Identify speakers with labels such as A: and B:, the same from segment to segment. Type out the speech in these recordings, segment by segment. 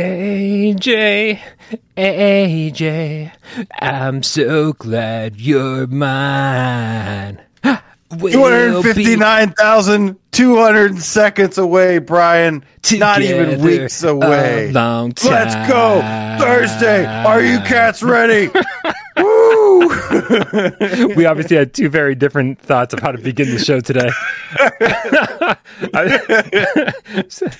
A: AJ, AJ, I'm so glad you're mine. We'll be
B: 259,200 seconds away, Brian. Not even weeks away.
A: Long time.
B: Let's go. Thursday. Are you cats ready? Woo!
A: we obviously had two very different thoughts of how to begin the show today. I,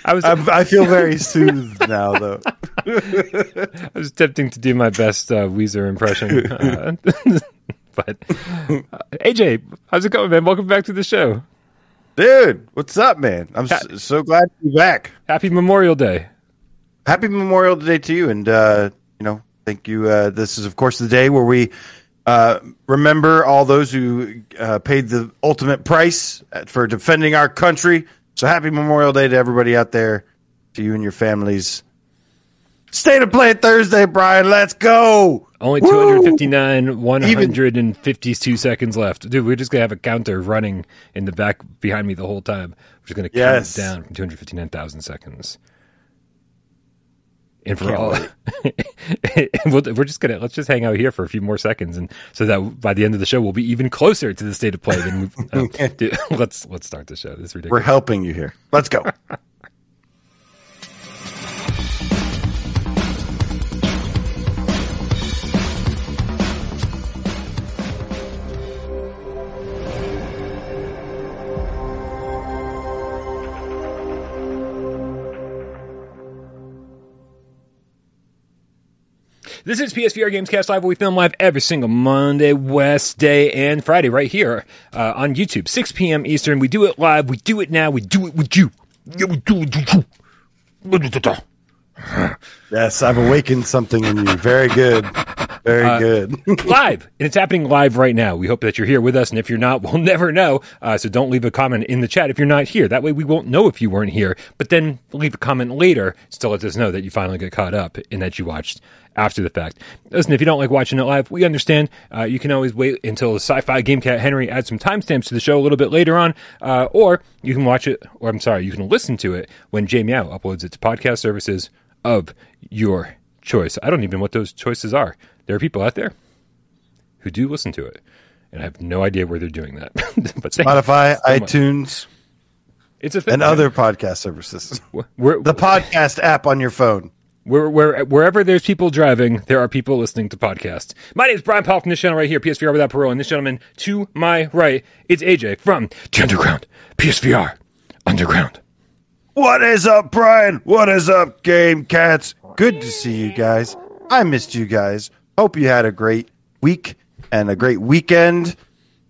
A: I was
B: I'm, I feel very soothed now, though.
A: I was attempting to do my best uh, Weezer impression, uh, but uh, AJ, how's it going, man? Welcome back to the show.
B: Dude, what's up, man? I'm so, so glad to be back.
A: Happy Memorial Day.
B: Happy Memorial Day to you. And, uh, you know, thank you. Uh, this is, of course, the day where we uh, remember all those who uh, paid the ultimate price for defending our country. So happy Memorial Day to everybody out there, to you and your families. State of play Thursday, Brian. Let's go.
A: Only 259,
B: Woo!
A: 259, 152 seconds left. Dude, we're just going to have a counter running in the back behind me the whole time. We're just going to count
B: Yes.
A: it down from 259,000 seconds. And for all, we'll, we're just gonna let's just hang out here for a few more seconds, and so that by the end of the show we'll be even closer to the state of play than we. Um, dude, let's let's start the show. This is
B: We're helping you here. Let's go.
A: This is PSVR Gamescast Live. where We film live every single Monday, Wednesday, and Friday right here uh, on YouTube, 6 p.m. Eastern. We do it live. We do it now. We do it with you. Yeah, we do it with you.
B: Yes, I've awakened something in you. Very good. Very good.
A: live, and it's happening live right now. We hope that you're here with us, and if you're not, we'll never know. Uh, so don't leave a comment in the chat if you're not here. That way, we won't know if you weren't here. But then leave a comment later, still let us know that you finally got caught up and that you watched after the fact. Listen, if you don't like watching it live, we understand. Uh, you can always wait until Sci-Fi Game Cat Henry adds some timestamps to the show a little bit later on, uh, or you can watch it, or I'm sorry, you can listen to it when Jay Meow uploads it to podcast services of your choice. I don't even know what those choices are. There are people out there who do listen to it, and I have no idea where they're doing that. but
B: Spotify,
A: so
B: iTunes,
A: it's a thing.
B: and other podcast services.
A: Where,
B: The podcast app on your phone.
A: where, where, wherever there's people driving, there are people listening to podcasts. My name is Brian Paul from this channel right here, PSVR without parole, and this gentleman to my right, it's AJ from the Underground, PSVR Underground.
B: What is up, Brian? What is up, Game Cats? Good to see you guys. I missed you guys. Hope you had a great week and a great weekend.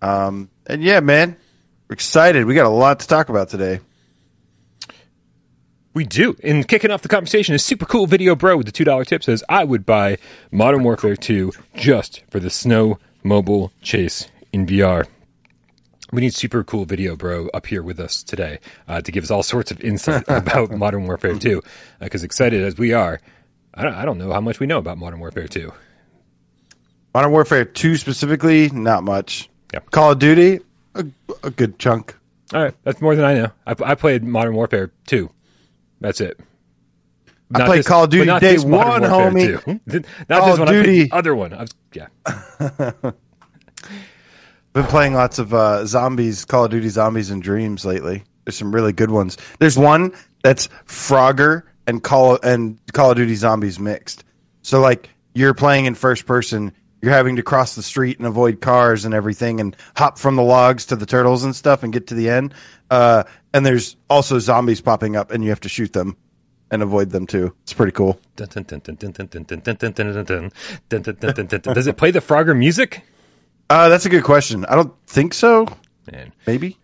B: Um, and yeah, man, we're excited. We got a lot to talk about today.
A: We do. And kicking off the conversation is super cool video bro with the two dollar tip says I would buy Modern Warfare 2 just for the snow mobile chase in VR. We need super cool video bro up here with us today uh, to give us all sorts of insight about Modern Warfare 2. Because excited as we are, I don't, I don't know how much we know about Modern Warfare 2.
B: Modern Warfare 2 specifically, not much.
A: Yep.
B: Call of Duty, a, a good chunk.
A: All right, that's more than I know. I, I played Modern Warfare 2. That's it.
B: I played Call of Duty
A: not
B: day one, homie.
A: 2. not
B: Call
A: this one. I
B: Duty.
A: the other one. I was, yeah.
B: Been playing lots of uh, zombies, Call of Duty Zombies and Dreams lately. There's some really good ones. There's one that's Frogger and Call and Call of Duty Zombies mixed. So like you're playing in first person, you're having to cross the street and avoid cars and everything and hop from the logs to the turtles and stuff and get to the end. Uh, and there's also zombies popping up and you have to shoot them and avoid them too. It's pretty cool.
A: Does it play the Frogger music?
B: Uh, that's a good question. I don't think so.
A: Man.
B: Maybe.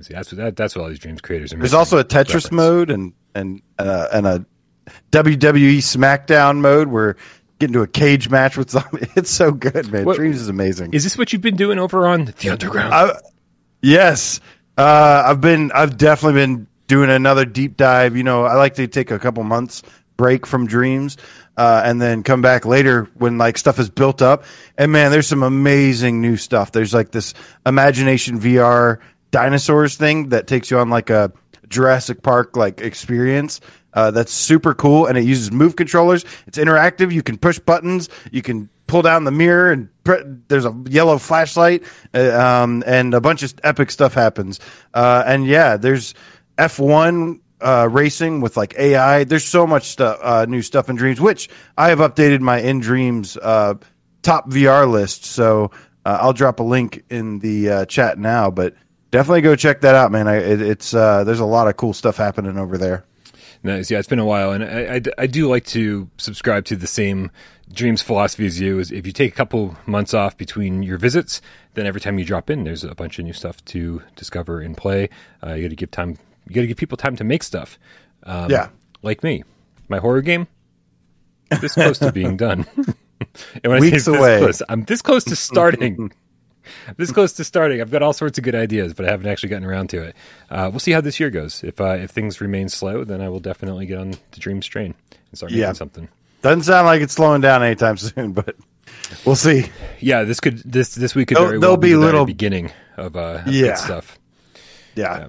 A: See, that's what that, that's what all these dreams creators are.
B: There's also a Tetris
A: reference.
B: mode and and uh, and a WWE SmackDown mode where get into a cage match with zombies. It's so good, man.
A: What-
B: Dreams is amazing.
A: Is this what you've been doing over on the Underground?
B: I, yes, uh, I've been. I've definitely been doing another deep dive. You know, I like to take a couple months break from Dreams, uh, and then come back later when like stuff is built up. And man, there's some amazing new stuff. There's like this Imagination VR dinosaurs thing that takes you on like a Jurassic Park like experience. Uh, that's super cool, and it uses move controllers. It's interactive. You can push buttons. You can pull down the mirror, and there's a yellow flashlight, uh, um, and a bunch of epic stuff happens. Uh, and yeah, there's F1 uh, racing with like AI. There's so much stuff, uh, new stuff in Dreams, which I have updated my in Dreams uh, top VR list. So uh, I'll drop a link in the uh, chat now, but definitely go check that out, man. I, it, it's uh, there's a lot of cool stuff happening over there.
A: Nice. Yeah, it's been a while, and I, I, I, do like to subscribe to the same dreams philosophy as you. Is if you take a couple months off between your visits, then every time you drop in, there's a bunch of new stuff to discover and play. Uh, you got to give time. You got to give people time to make stuff. Um,
B: yeah,
A: like me, my horror game this close to being done. and when
B: Weeks
A: I say
B: away.
A: close, I'm this close to starting. this close to starting. I've got all sorts of good ideas, but I haven't actually gotten around to it. Uh, we'll see how this year goes. If uh, if things remain slow, then I will definitely get on the Dream strain and start
B: Yeah.
A: making something.
B: doesn't sound like it's slowing down anytime soon, but we'll see.
A: Yeah, this could this this week could
B: There'll-
A: very well
B: there'll
A: be
B: be
A: the
B: little-
A: beginning of uh, of
B: Yeah.
A: good stuff.
B: Yeah,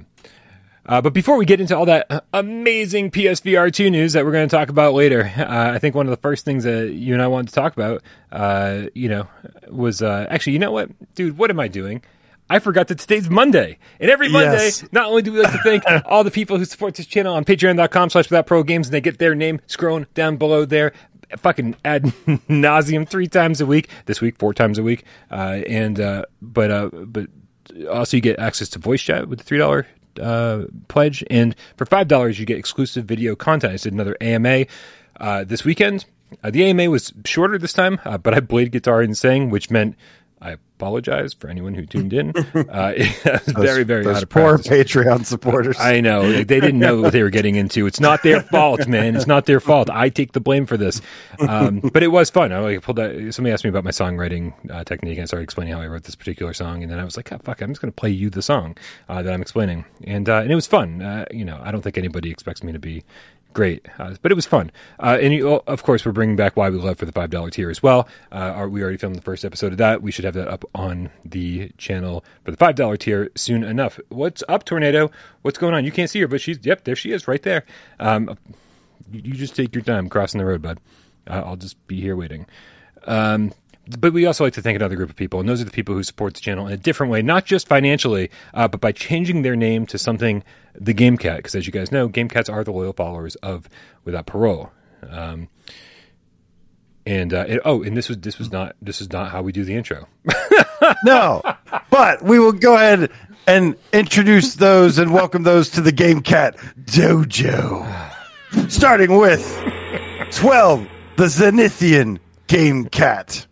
A: Uh, but before we get into all that amazing PSVR 2 news that we're going to talk about later, uh, I think one of the first things that you and I wanted to talk about, uh, you know, was uh, actually, you know what, dude, what am I doing? I forgot that today's Monday. And every Monday,
B: Yes.
A: not only do we like to thank all the people who support this channel on patreon.com slash without pro games and they get their name scrolling down below there. Fucking ad nauseum three times a week. This week, four times a week. Uh, and, uh, but, uh, but also you get access to voice chat with the three dollar uh, pledge, and for five dollars you get exclusive video content. I did another AMA uh, this weekend. Uh, the AMA was shorter this time, uh, but I played guitar and sang, which meant apologize for anyone who tuned in. Uh, was very, very
B: those poor
A: practice.
B: Patreon supporters.
A: I know like, they didn't know what they were getting into. It's not their fault, man. It's not their fault. I take the blame for this. Um, but it was fun. I like pulled out. Somebody asked me about my songwriting uh, technique, and I started explaining how I wrote this particular song. And then I was like, oh, "Fuck, I'm just going to play you the song uh, that I'm explaining." And uh, and it was fun. Uh, you know, I don't think anybody expects me to be great, uh, but it was fun. Uh, and you, of course, we're bringing back Why We Love for the five dollar tier as well. Uh, we already filmed the first episode of that. We should have that up on the channel for the five dollar tier soon enough. What's up, Tornado? What's going on? You can't see her, but she's yep, there she is, right there. Um, you, you just take your time crossing the road, bud. Uh, I'll just be here waiting. Um, but we also like to thank another group of people, and those are the people who support the channel in a different way, not just financially, uh, but by changing their name to something the Game Cat. Because as you guys know, Game Cats are the loyal followers of Without Parole. Um, and uh, it, oh, and this was this was not this is not how we do the intro.
B: no, but we will go ahead and introduce those and welcome those to the Game Cat Dojo. Starting with 12, the Zenithian Game Cat.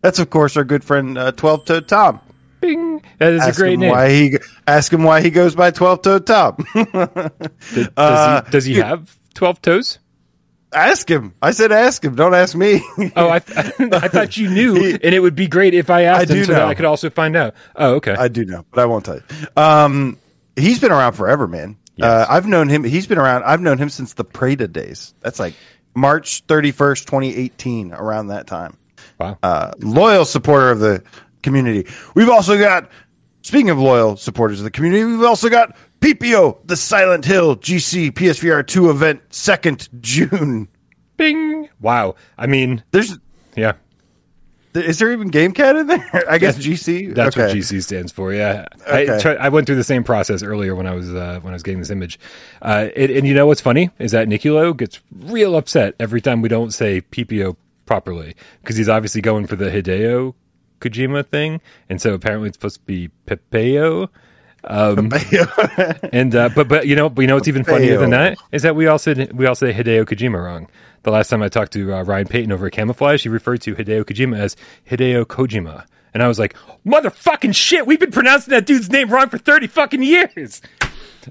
B: That's, of course, our good friend uh, 12 Toed Tom.
A: Bing! That is
B: Ask
A: a great name.
B: why he ask him why he goes by 12 Toed Tom.
A: Does,
B: Uh,
A: he, does he have twelve toes?
B: ask him. I said ask him. Don't ask me.
A: Oh, I, I thought you knew, and it would be great if I asked
B: I
A: him so that. I could also find out. Oh, okay.
B: I do know, but I won't tell you. Um, he's been around forever, man. Uh, I've known him. He's been around. I've known him since the Prada days. That's like March thirty first, twenty eighteen. Around that time,
A: wow.
B: uh, loyal supporter of the community. We've also got. Speaking of loyal supporters of the community, we've also got PPO, the Silent Hill GC PSVR two event, second June.
A: Bing! Wow. I mean,
B: There's.
A: yeah.
B: Is there even Game Cat in there? I guess GC.
A: That's what GC stands for. Yeah, I,
B: Okay.
A: tried, I went through the same process earlier when I was uh, when I was getting this image. Uh, it, and you know what's funny is that Niculo gets real upset every time we don't say PPO properly because he's obviously going for the Hideo Kojima thing, and so apparently it's supposed to be Pepeo. Um, and uh, but but you know you know what's even funnier than that is that we all said we all say Hideo Kojima wrong. The last time I talked to uh, Ryan Payton over at Camouflaj, he referred to Hideo Kojima as Hideo Kojima, and I was like, "Motherfucking shit! We've been pronouncing that dude's name wrong for thirty fucking years."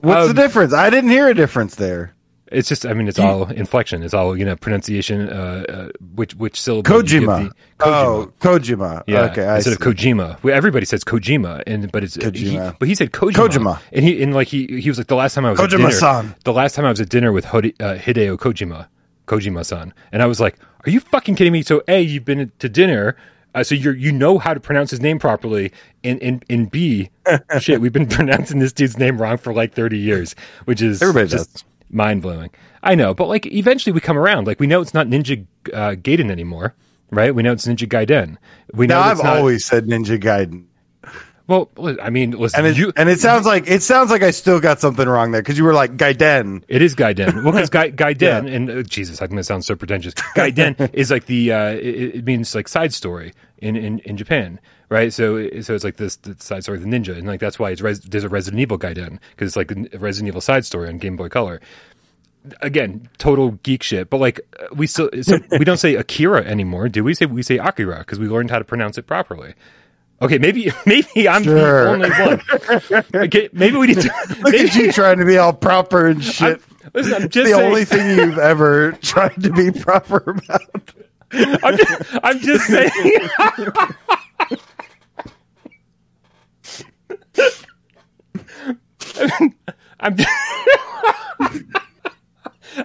B: What's
A: Um,
B: the difference? I didn't hear a difference there.
A: It's just, I mean, it's all inflection. It's all you know, pronunciation. Uh, uh, which which syllable? you give
B: Kojima. Oh, Kojima.
A: Yeah,
B: okay. I
A: instead of. Kojima. Well, everybody says Kojima, and but it's He, but he said Kojima.
B: Kojima.
A: and he and like he he was like the last time I was at
B: Kojima-san.
A: dinner. The last time I was at dinner with Hode, uh, Hideo Kojima, Kojima-san, and I was like, "Are you fucking kidding me?" So a, you've been to dinner. Uh, so you you know how to pronounce his name properly, and and, and B, shit, we've been pronouncing this dude's name wrong for like thirty years, which is
B: Everybody
A: just
B: does.
A: Mind blowing. I know, but like eventually we come around. Like we know it's not Ninja uh, Gaiden anymore, right? We know it's Ninja Gaiden. We know
B: Now I've
A: not-
B: always said Ninja Gaiden,
A: well. I mean, listen,
B: and it,
A: you,
B: and it sounds like it sounds like I still got something wrong there because you were like Gaiden.
A: It is Gaiden. Well, because Gai, Gaiden, and uh, Jesus, I'm going to sound so pretentious. Gaiden is like the, uh, it, it means like side story in, in, in Japan, right? So, so it's like this the side story of the ninja, and like that's why it's res, there's a Resident Evil Gaiden because it's like a Resident Evil side story on Game Boy Color. Again, total geek shit, but like we still so we don't say Akira anymore, do we? Say we say Akira because we learned how to pronounce it properly. Okay, maybe maybe I'm the only one. Okay, maybe we need to.
B: Look
A: maybe,
B: at you trying to be all proper and shit.
A: listen, I'm just
B: the
A: saying,
B: only thing you've ever tried to be proper about.
A: I'm just, I'm just saying. I'm just,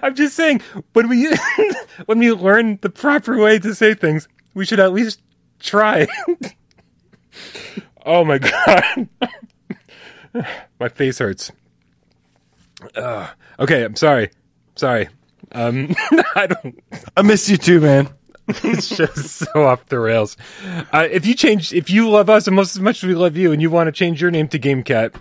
A: I'm just saying when we when we learn the proper way to say things, we should at least try. oh my god, my face hurts. Ugh. okay, I'm sorry. Sorry. Um, I don't
B: I miss you too, man.
A: it's just so off the rails. Uh, if you change, if you love us almost as much as we love you, and you want to change your name to GameCat,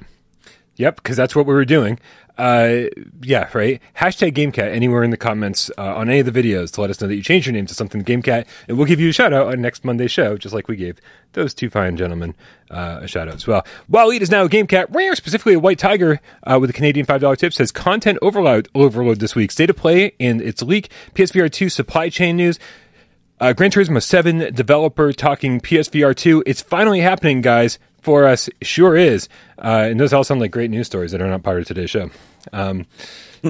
A: yep, because that's what we were doing. Uh, yeah, right. Hashtag GameCat anywhere in the comments uh, on any of the videos to let us know that you changed your name to something GameCat, and we'll give you a shout out on next Monday's show, just like we gave those two fine gentlemen uh, a shout out as well. Waleed is now a GameCat rare, specifically a White Tiger uh, with a Canadian five dollar tip. Says content overload overload this week. State of play and its leak. PSVR two supply chain news. Uh, Gran Turismo 7 developer talking PSVR 2. It's finally happening, guys, for us. Sure is. Uh, and those all sound like great news stories that are not part of today's show. Um,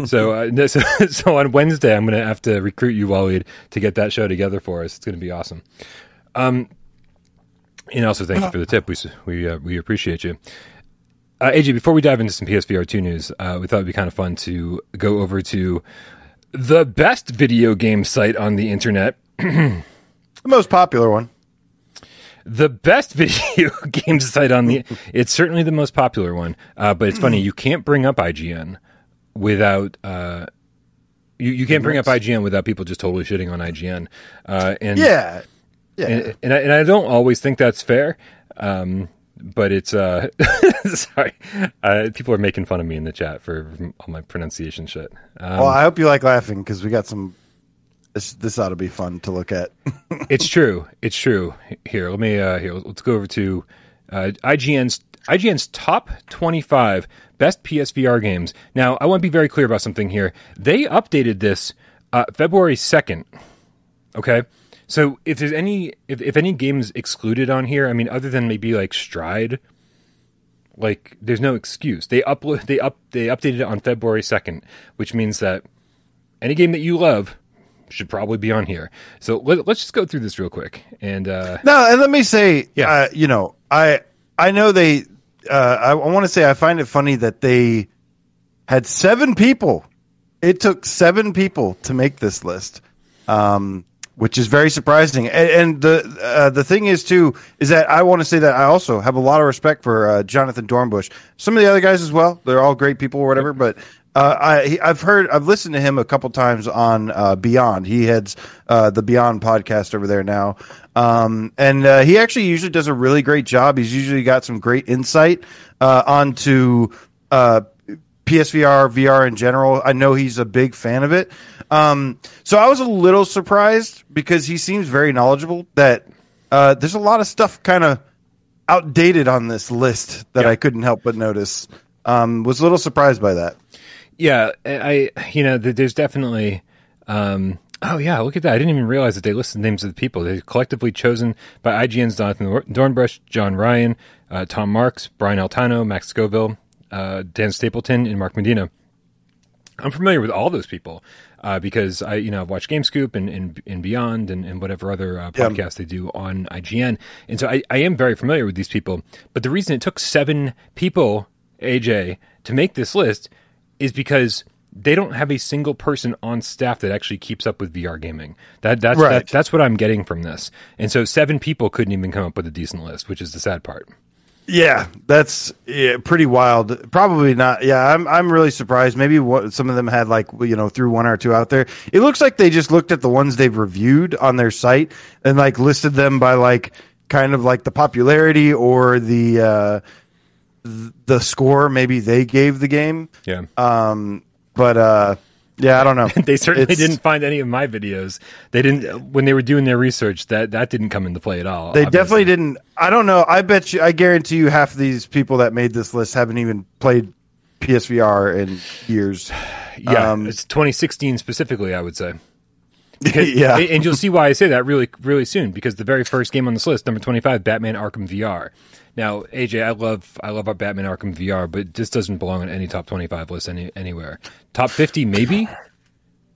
A: so, uh, this, so on Wednesday, I'm going to have to recruit you, Waleed, to get that show together for us. It's going to be awesome. Um, and also, thank you for the tip. We we uh, we appreciate you. Uh, AJ, before we dive into some PSVR 2 news, uh, we thought it'd be kind of fun to go over to the best video game site on the internet,
B: The most popular one.
A: the best video game site on the it's certainly the most popular one uh, but it's funny you can't bring up ign without uh, you, you can't bring up ign without people just totally shitting on ign uh, and
B: Yeah. Yeah.
A: and, and, I, and I don't always think that's fair um, but it's uh sorry uh, people are making fun of me in the chat for all my pronunciation shit um,
B: well, I hope you like laughing because we got some. This, this ought to be fun to look at.
A: it's true. It's true. Here, let me. Uh, here, let's go over to uh, IGN's IGN's top twenty-five best PSVR games. Now, I want to be very clear about something here. They updated this uh, February second. Okay, so if there's any if, if any games excluded on here, I mean, other than maybe like Stride, like there's no excuse. They upload they up they updated it on February second, which means that any game that you love should probably be on here. So let, let's just go through this real quick. And uh,
B: No, and let me say,
A: Yeah.
B: uh, you know, I I know they. Uh, I, I want to say I find it funny that they had seven people. It took seven people to make this list, um, which is very surprising. And, and the uh, the thing is too is that I want to say that I also have a lot of respect for uh, Jonathan Dornbush. Some of the other guys as well. They're all great people or whatever, but. Uh, I I've heard, I've listened to him a couple times on uh, Beyond. He heads uh, the Beyond podcast over there now, um, and uh, he actually usually does a really great job. He's usually got some great insight uh, onto uh, PSVR, VR in general. I know he's a big fan of it. Um, so I was a little surprised because he seems very knowledgeable that uh, there's a lot of stuff kind of outdated on this list that
A: Yeah.
B: I couldn't help but notice. Um, was a little surprised by that.
A: Yeah, I you know there's definitely. Um, oh yeah, look at that! I didn't even realize that they listed names of the people They're collectively chosen by IGN's Jonathan Dor- Dornbush, John Ryan, uh, Tom Marks, Brian Altano, Max Scoville, uh, Dan Stapleton, and Mark Medina. I'm familiar with all those people uh, because I, you know, I've watched GameScoop and, and, and Beyond and, and whatever other uh,
B: Yeah.
A: podcasts they do on IGN, and so I, I am very familiar with these people. But the reason it took seven people, AJ, to make this list is because they don't have a single person on staff that actually keeps up with VR gaming. That that's
B: Right.
A: that, that's what I'm getting from this. And so seven people couldn't even come up with a decent list, which is the sad part.
B: Yeah, that's yeah, pretty wild. Probably not. Yeah, I'm I'm really surprised. Maybe what, some of them had like you know threw one or two out there. It looks like they just looked at the ones they've reviewed on their site and like listed them by like kind of like the popularity or the uh, the score maybe they gave the game.
A: Yeah.
B: Um, but uh, yeah, I don't know.
A: they certainly
B: It's-
A: didn't find any of my videos. They didn't when they were doing their research. That that didn't come into play at all.
B: They
A: obviously.
B: definitely didn't. I don't know. I bet you. I guarantee you, half of these people that made this list haven't even played PSVR in years.
A: Yeah,
B: um,
A: it's 2016 specifically. I would say.
B: yeah,
A: and you'll see why I say that really, really soon because the very first game on this list, number twenty-five, Batman Arkham VR. Now, AJ, I love, I love our Batman Arkham VR, but this doesn't belong on any top twenty-five list any anywhere. Top fifty, maybe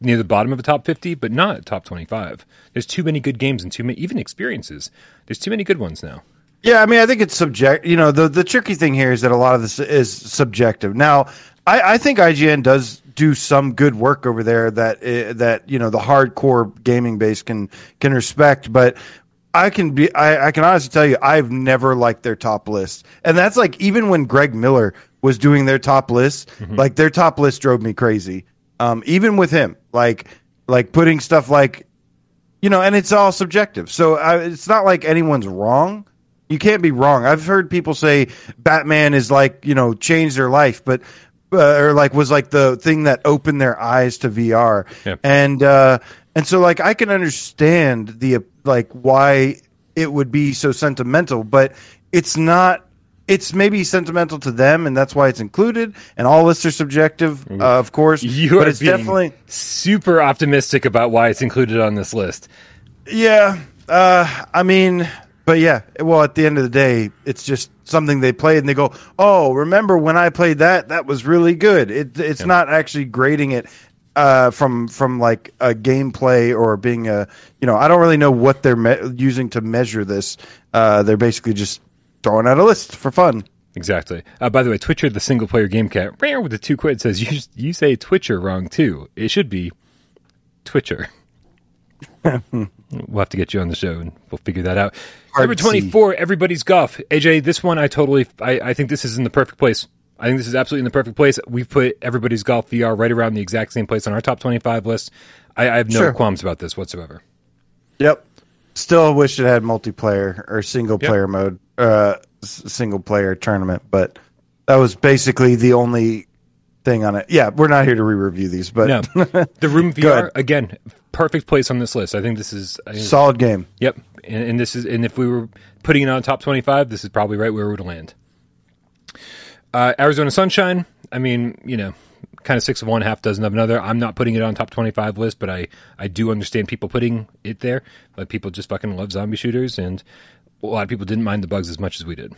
A: near the bottom of a top fifty, but not top twenty-five. There's too many good games and too many, even experiences. There's too many good ones now.
B: Yeah, I mean, I think it's subject. You know, the the tricky thing here is that a lot of this is subjective. Now, I, I think IGN does do some good work over there that uh, that you know the hardcore gaming base can can respect, but. I can be. I, I can honestly tell you, I've never liked their top list, and that's like even when Greg Miller was doing their top list, like their top list drove me crazy. Um, even with him, like like putting stuff like you know, and it's all subjective. So I, it's not like anyone's wrong. You can't be wrong. I've heard people say Batman is like you know changed their life, but uh, or like was like the thing that opened their eyes to VR,
A: Yep.
B: and uh, and so like I can understand the like why it would be so sentimental, but it's not. It's maybe sentimental to them, and that's why it's included. And all lists are subjective, uh, of course.
A: You
B: but
A: are
B: it's definitely
A: super optimistic about why it's included on this list.
B: Yeah. Uh, I mean, but yeah. Well, at the end of the day, it's just something they played, and they go, "Oh, remember when I played that? That was really good." It, it's not actually grading it uh, from from like a gameplay or being a you know. I don't really know what they're me- using to measure this. Uh, they're basically just throwing out a list for fun.
A: Exactly. Uh, by the way, Twitcher, the single player game cat, with the two quid says you you say Twitcher wrong too. It should be Twitcher. we'll have to get you on the show and we'll figure that out.
B: Hard
A: Number twenty four, everybody's golf. AJ, this one I totally, I, I think this is in the perfect place. I think this is absolutely in the perfect place. We've put everybody's golf VR right around the exact same place on our top twenty five list. I, I have no
B: Sure.
A: qualms about this whatsoever.
B: Yep. Still wish it had multiplayer or single player mode, uh, single player tournament, but that was basically the only thing on it. Yeah, we're not here to re-review these, but
A: No, the Room VR again, perfect place on this list. I think this is. Think
B: solid game.
A: Yep, and, and this is, and if we were putting it on top twenty-five, this is probably right where we would land. Uh, Arizona Sunshine. I mean, you know, kind of six of one, half dozen of another. I'm not putting it on top twenty-five list, but I I do understand people putting it there. Like people just fucking love zombie shooters, and a lot of people didn't mind the bugs as much as we did.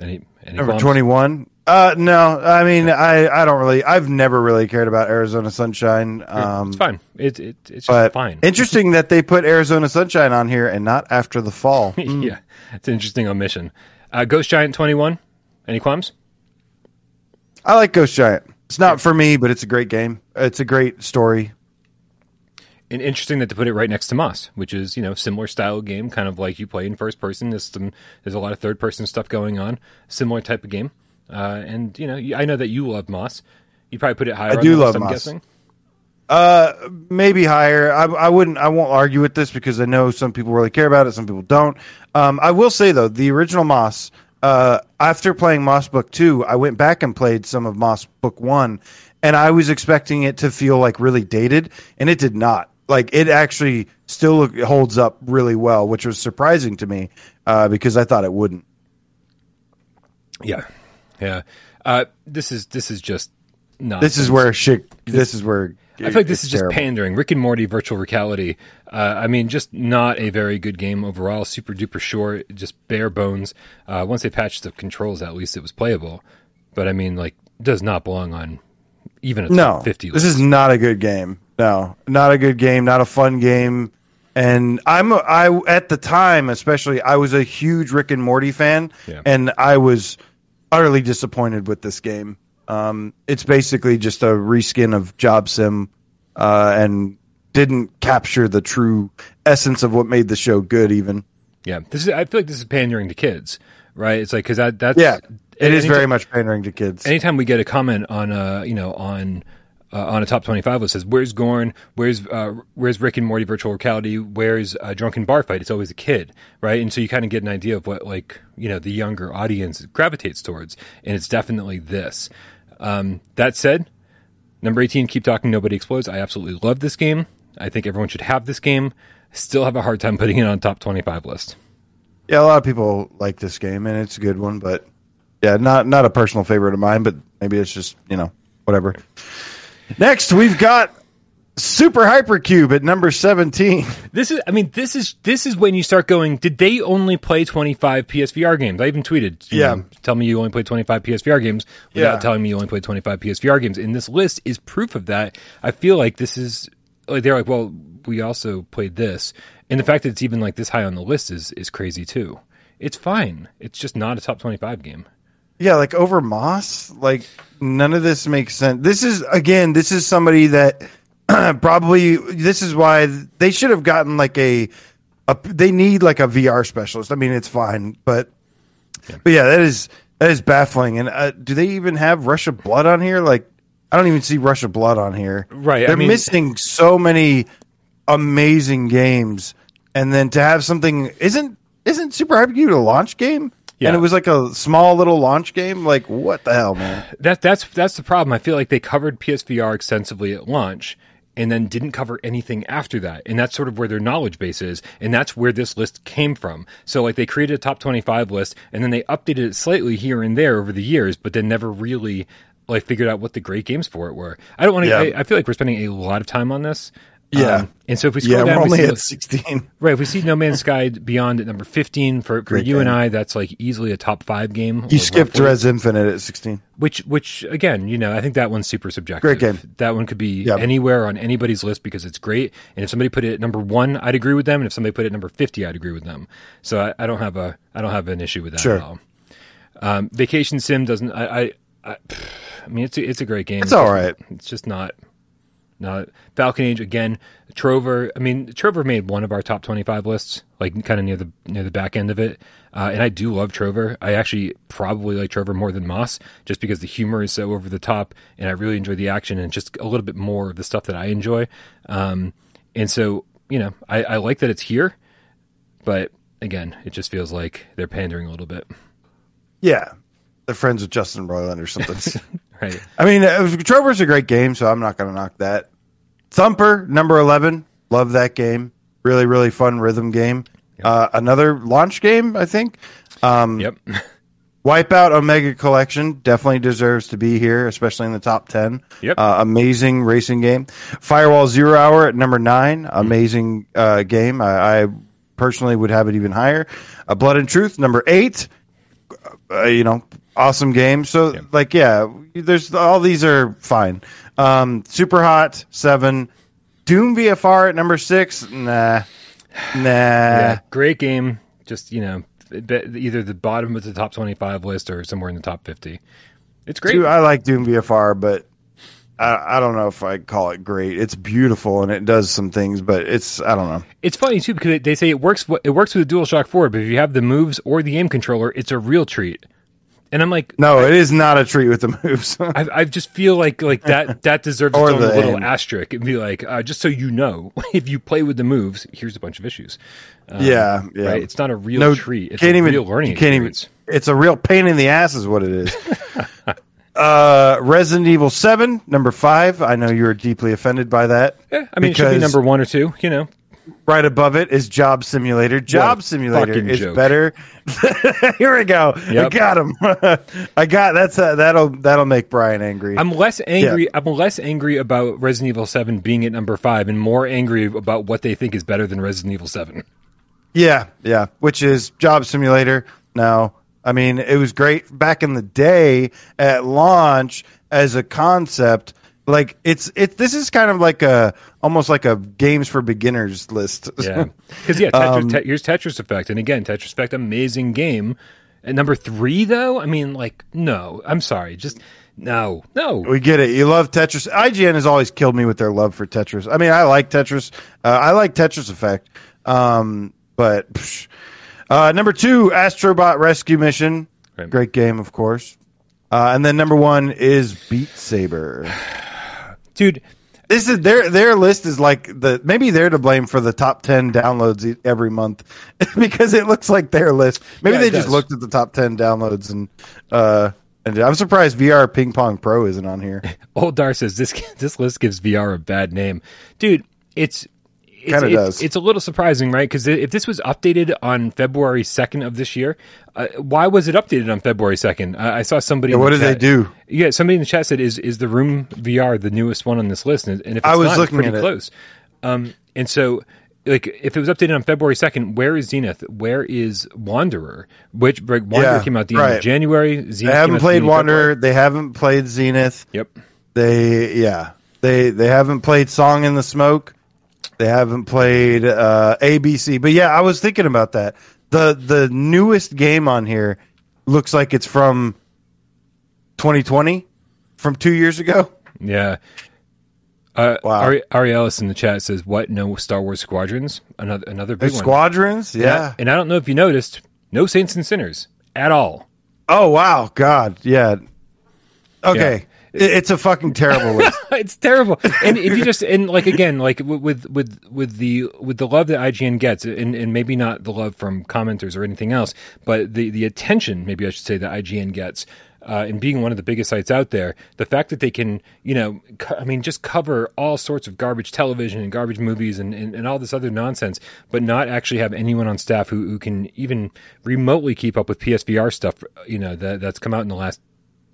A: Any any
B: Number twenty-one. Uh, no, I mean, I, I don't really, I've never really cared about Arizona Sunshine. Um,
A: It's fine. It, it it's just fine.
B: interesting that they put Arizona Sunshine on here and not after the fall.
A: yeah, it's an interesting omission. Uh, Ghost Giant twenty-one. Any qualms?
B: I like Ghost Giant. It's not for me, but it's a great game. It's a great story.
A: and interesting that to put it right next to Moss, which is you know similar style game, kind of like you play in first person. There's some there's a lot of third person stuff going on, similar type of game. Uh, and you know, I know that you love Moss. You probably put it higher.
B: I
A: on
B: do
A: the list,
B: love
A: I'm
B: Moss.
A: guessing.
B: Uh, maybe higher. I, I wouldn't. I won't argue with this because I know some people really care about it. Some people don't. Um, I will say though, the original Moss. Uh, after playing Moss Book Two, I went back and played some of Moss Book One, and I was expecting it to feel like really dated, and it did not. Like it actually still holds up really well, which was surprising to me uh, because I thought it wouldn't.
A: Yeah, yeah. Uh, this is this is just not.
B: This is where shit. This is where
A: I feel like this is just pandering. Rick and Morty virtual reality. Uh, I mean, just not a very good game overall. Super duper short, just bare bones. Uh, once they patched the controls, at least it was playable. But I mean, like, does not belong on even a
B: No,
A: fifty.
B: this is not a good game. No, not a good game. Not a fun game. And I'm a- I at the time, especially, I was a huge Rick and Morty fan,
A: Yeah.
B: and I was utterly disappointed with this game. Um, it's basically just a reskin of Job Sim, uh, and didn't capture the true essence of what made the show good. Even
A: Yeah, this is. I feel like this is pandering to kids, right? It's like because that that's
B: Yeah, it is
A: anytime-
B: very much pandering to kids.
A: anytime we get a comment on uh you know on uh, on a top 25 list says where's Gorn where's uh, where's Rick and Morty virtual reality where's uh, drunken bar fight it's always a kid right and so you kind of get an idea of what like you know the younger audience gravitates towards and it's definitely this um, that said number 18 keep talking nobody explodes I absolutely love this game I think everyone should have this game still have a hard time putting it on top 25 list
B: Yeah, a lot of people like this game, and it's a good one. But yeah, not not a personal favorite of mine. But maybe it's just you know whatever. Next, we've got Super Hypercube at number seventeen.
A: This is, I mean, this is this is when you start going. Did they only play twenty five PSVR games? I even tweeted,
B: Yeah.
A: know, tell me you only played twenty five PSVR games without
B: Yeah.
A: telling me you only played twenty five PSVR games. And this list is proof of that. I feel like this is like they're like, well, we also played this, and the fact that it's even like this high on the list is is crazy too. It's fine. It's just not a top twenty five game.
B: Yeah, like over Moss. Like none of this makes sense. This is again, this is somebody that probably this is why they should have gotten like a, a they need like a VR specialist. I mean, it's fine, but but yeah, that is that is baffling. And uh, do they even have Rush of Blood on here? Like, I don't even see Rush of Blood on here.
A: Right,
B: They're
A: mean-
B: missing so many amazing games, and then to have something isn't isn't Super Hypercube a launch game?
A: Yeah.
B: And it was like a small little launch game. Like, what the hell, man?
A: That that's that's the problem. I feel like they covered PSVR extensively at launch and then didn't cover anything after that. And that's sort of where their knowledge base is, and that's where this list came from. So like they created a top 25 list and then they updated it slightly here and there over the years, but then never really like figured out what the great games for it were. I don't want to
B: Yeah.
A: I, I feel like we're spending a lot of time on this.
B: Yeah.
A: Um, and so if we scroll
B: Yeah, we're
A: down, we
B: only
A: see
B: at 16.
A: Right, if we see No Man's Sky Beyond at number fifteen for, for
B: Great
A: you and. I, that's like easily a top five game.
B: You skipped. Rez Infinite at 16.
A: Which, which again, you know, I think that one's super subjective.
B: Great game.
A: That one could be
B: Yep.
A: anywhere on anybody's list because it's great. And if somebody put it at number one, I'd agree with them. And if somebody put it at number fifty, I'd agree with them. So I, I don't have a, I don't have an issue with that
B: Sure.
A: at all. Um, Vacation Sim doesn't. I, I, I, I mean, it's a, it's a great game.
B: It's all
A: just-
B: right.
A: It's just not. Not Falcon Age again. Trover. I mean, Trover made one of our top twenty-five lists, like kind of near the near the back end of it. Uh, and I do love Trover. I actually probably like Trover more than Moss, just because the humor is so over the top, and I really enjoy the action and just a little bit more of the stuff that I enjoy. Um, and so, you know, I, I like that it's here, but again, it just feels like they're pandering a little bit,
B: Yeah. They're friends with Justin Roiland or something.
A: right?
B: I mean, uh, Trover's a great game, so I'm not going to knock that. Thumper, number 11. Love that game. Really, really fun rhythm game. Uh, another launch game, I think. Um,
A: Yep.
B: Wipeout Omega Collection definitely deserves to be here, especially in the top 10.
A: Yep.
B: Uh, amazing racing game. Firewall Zero Hour at number nine. Amazing uh, game. I, I personally would have it even higher. Uh, Blood and Truth, number eight. Uh, you know, awesome game. So, like, yeah, there's all these are fine. Um, Super Hot, seven. Doom VFR at number six. Nah. Nah.
A: yeah, great game. Just you know, either the bottom of the top twenty-five list or somewhere in the top fifty. It's great.
B: Dude, I like Doom VFR, but I, I don't know if I'd call it great. It's beautiful and it does some things, but it's I don't know.
A: It's funny too because they say it works. It works with the DualShock Four, but if you have the moves or the aim controller, it's a real treat. And I'm like,
B: No, it is not a treat with the moves.
A: I, I just feel like like that that deserves its own little
B: aim.
A: asterisk and be like, uh, just so you know, if you play with the moves, here's a bunch of issues. Um,
B: yeah, yeah.
A: right. It's not a real
B: no
A: treat. It's
B: can't
A: a
B: even,
A: real learning
B: you can't even.
A: experience.
B: It's a real pain in the ass, is what it is. uh, Resident Evil Seven, number five. I know you're deeply offended by that.
A: Yeah, I mean, it should be number one or two. You know,
B: Right above it is Job Simulator. Job Simulator is
A: joke.
B: better. Here we go. I got him. I got that's uh, that'll that'll make Brian angry.
A: I'm less angry. I'm less angry about Resident Evil Seven being at number five, and more angry about what they think is better than Resident Evil Seven.
B: Yeah, yeah. Which is Job Simulator. Now, I mean, it was great back in the day at launch as a concept. Like it's it. This is kind of like a almost like a games for beginners list.
A: Yeah, because yeah, Tetris,
B: Um,
A: te- here's Tetris Effect, and again, Tetris Effect, amazing game. At number three, though, I mean, like, no, I'm sorry, just no, no.
B: we get it. You love Tetris. IGN has always killed me with their love for Tetris. I mean, I like Tetris. Uh, I like Tetris Effect. Um, but psh, Uh, number two, Astrobot Rescue Mission.
A: Right.
B: Great game, of course. Uh, and then number one is Beat Saber.
A: Dude,
B: This is their their list is like the maybe they're to blame for the top ten downloads every month because it looks like their list. Maybe
A: Yeah,
B: they just
A: does.
B: looked at the top ten downloads and uh and I'm surprised VR Ping Pong Pro isn't on here.
A: Old Dar says this this list gives VR a bad name, dude. It's it's,
B: Kinda
A: it's,
B: does.
A: it's a little surprising, right? Because if this was updated on February second of this year, uh, why was it updated on February second? I, I saw somebody. in
B: what
A: the
B: did they do?
A: Yeah, somebody in the chat said, "Is is the Room VR the newest one on this list?" And, if it's
B: I was
A: not, it's
B: looking
A: pretty
B: at it.
A: close. Um, and so, like, if it was updated on February second, where is Zenith? Where is Wanderer? Which like, Wanderer
B: Yeah,
A: came out the end of. January. Zenith
B: They haven't played
A: of February.
B: Wanderer. They haven't played Zenith.
A: Yep.
B: They yeah. They they haven't played Song in the Smoke. They haven't played uh, ABC. But yeah, I was thinking about that. The the newest game on here looks like it's from 2020, from two years ago.
A: Yeah. Uh,
B: Wow.
A: Ari, Ari Ellis in the chat says, "What? No Star Wars Squadrons? Another another big one."
B: Squadrons, yeah.
A: And I don't know if you noticed, no Saints and Sinners at all.
B: Oh wow, God, yeah. Okay, It- it's a fucking terrible list.
A: it's terrible. And if you just and like again, like with with with the with the love that IGN gets, and, and maybe not the love from commenters or anything else, but the the attention, maybe I should say, that IGN gets. Uh, and being one of the biggest sites out there, the fact that they can, you know, co- I mean, just cover all sorts of garbage television and garbage movies and, and, and all this other nonsense, but not actually have anyone on staff who, who can even remotely keep up with PSVR stuff, you know, that, that's come out in the last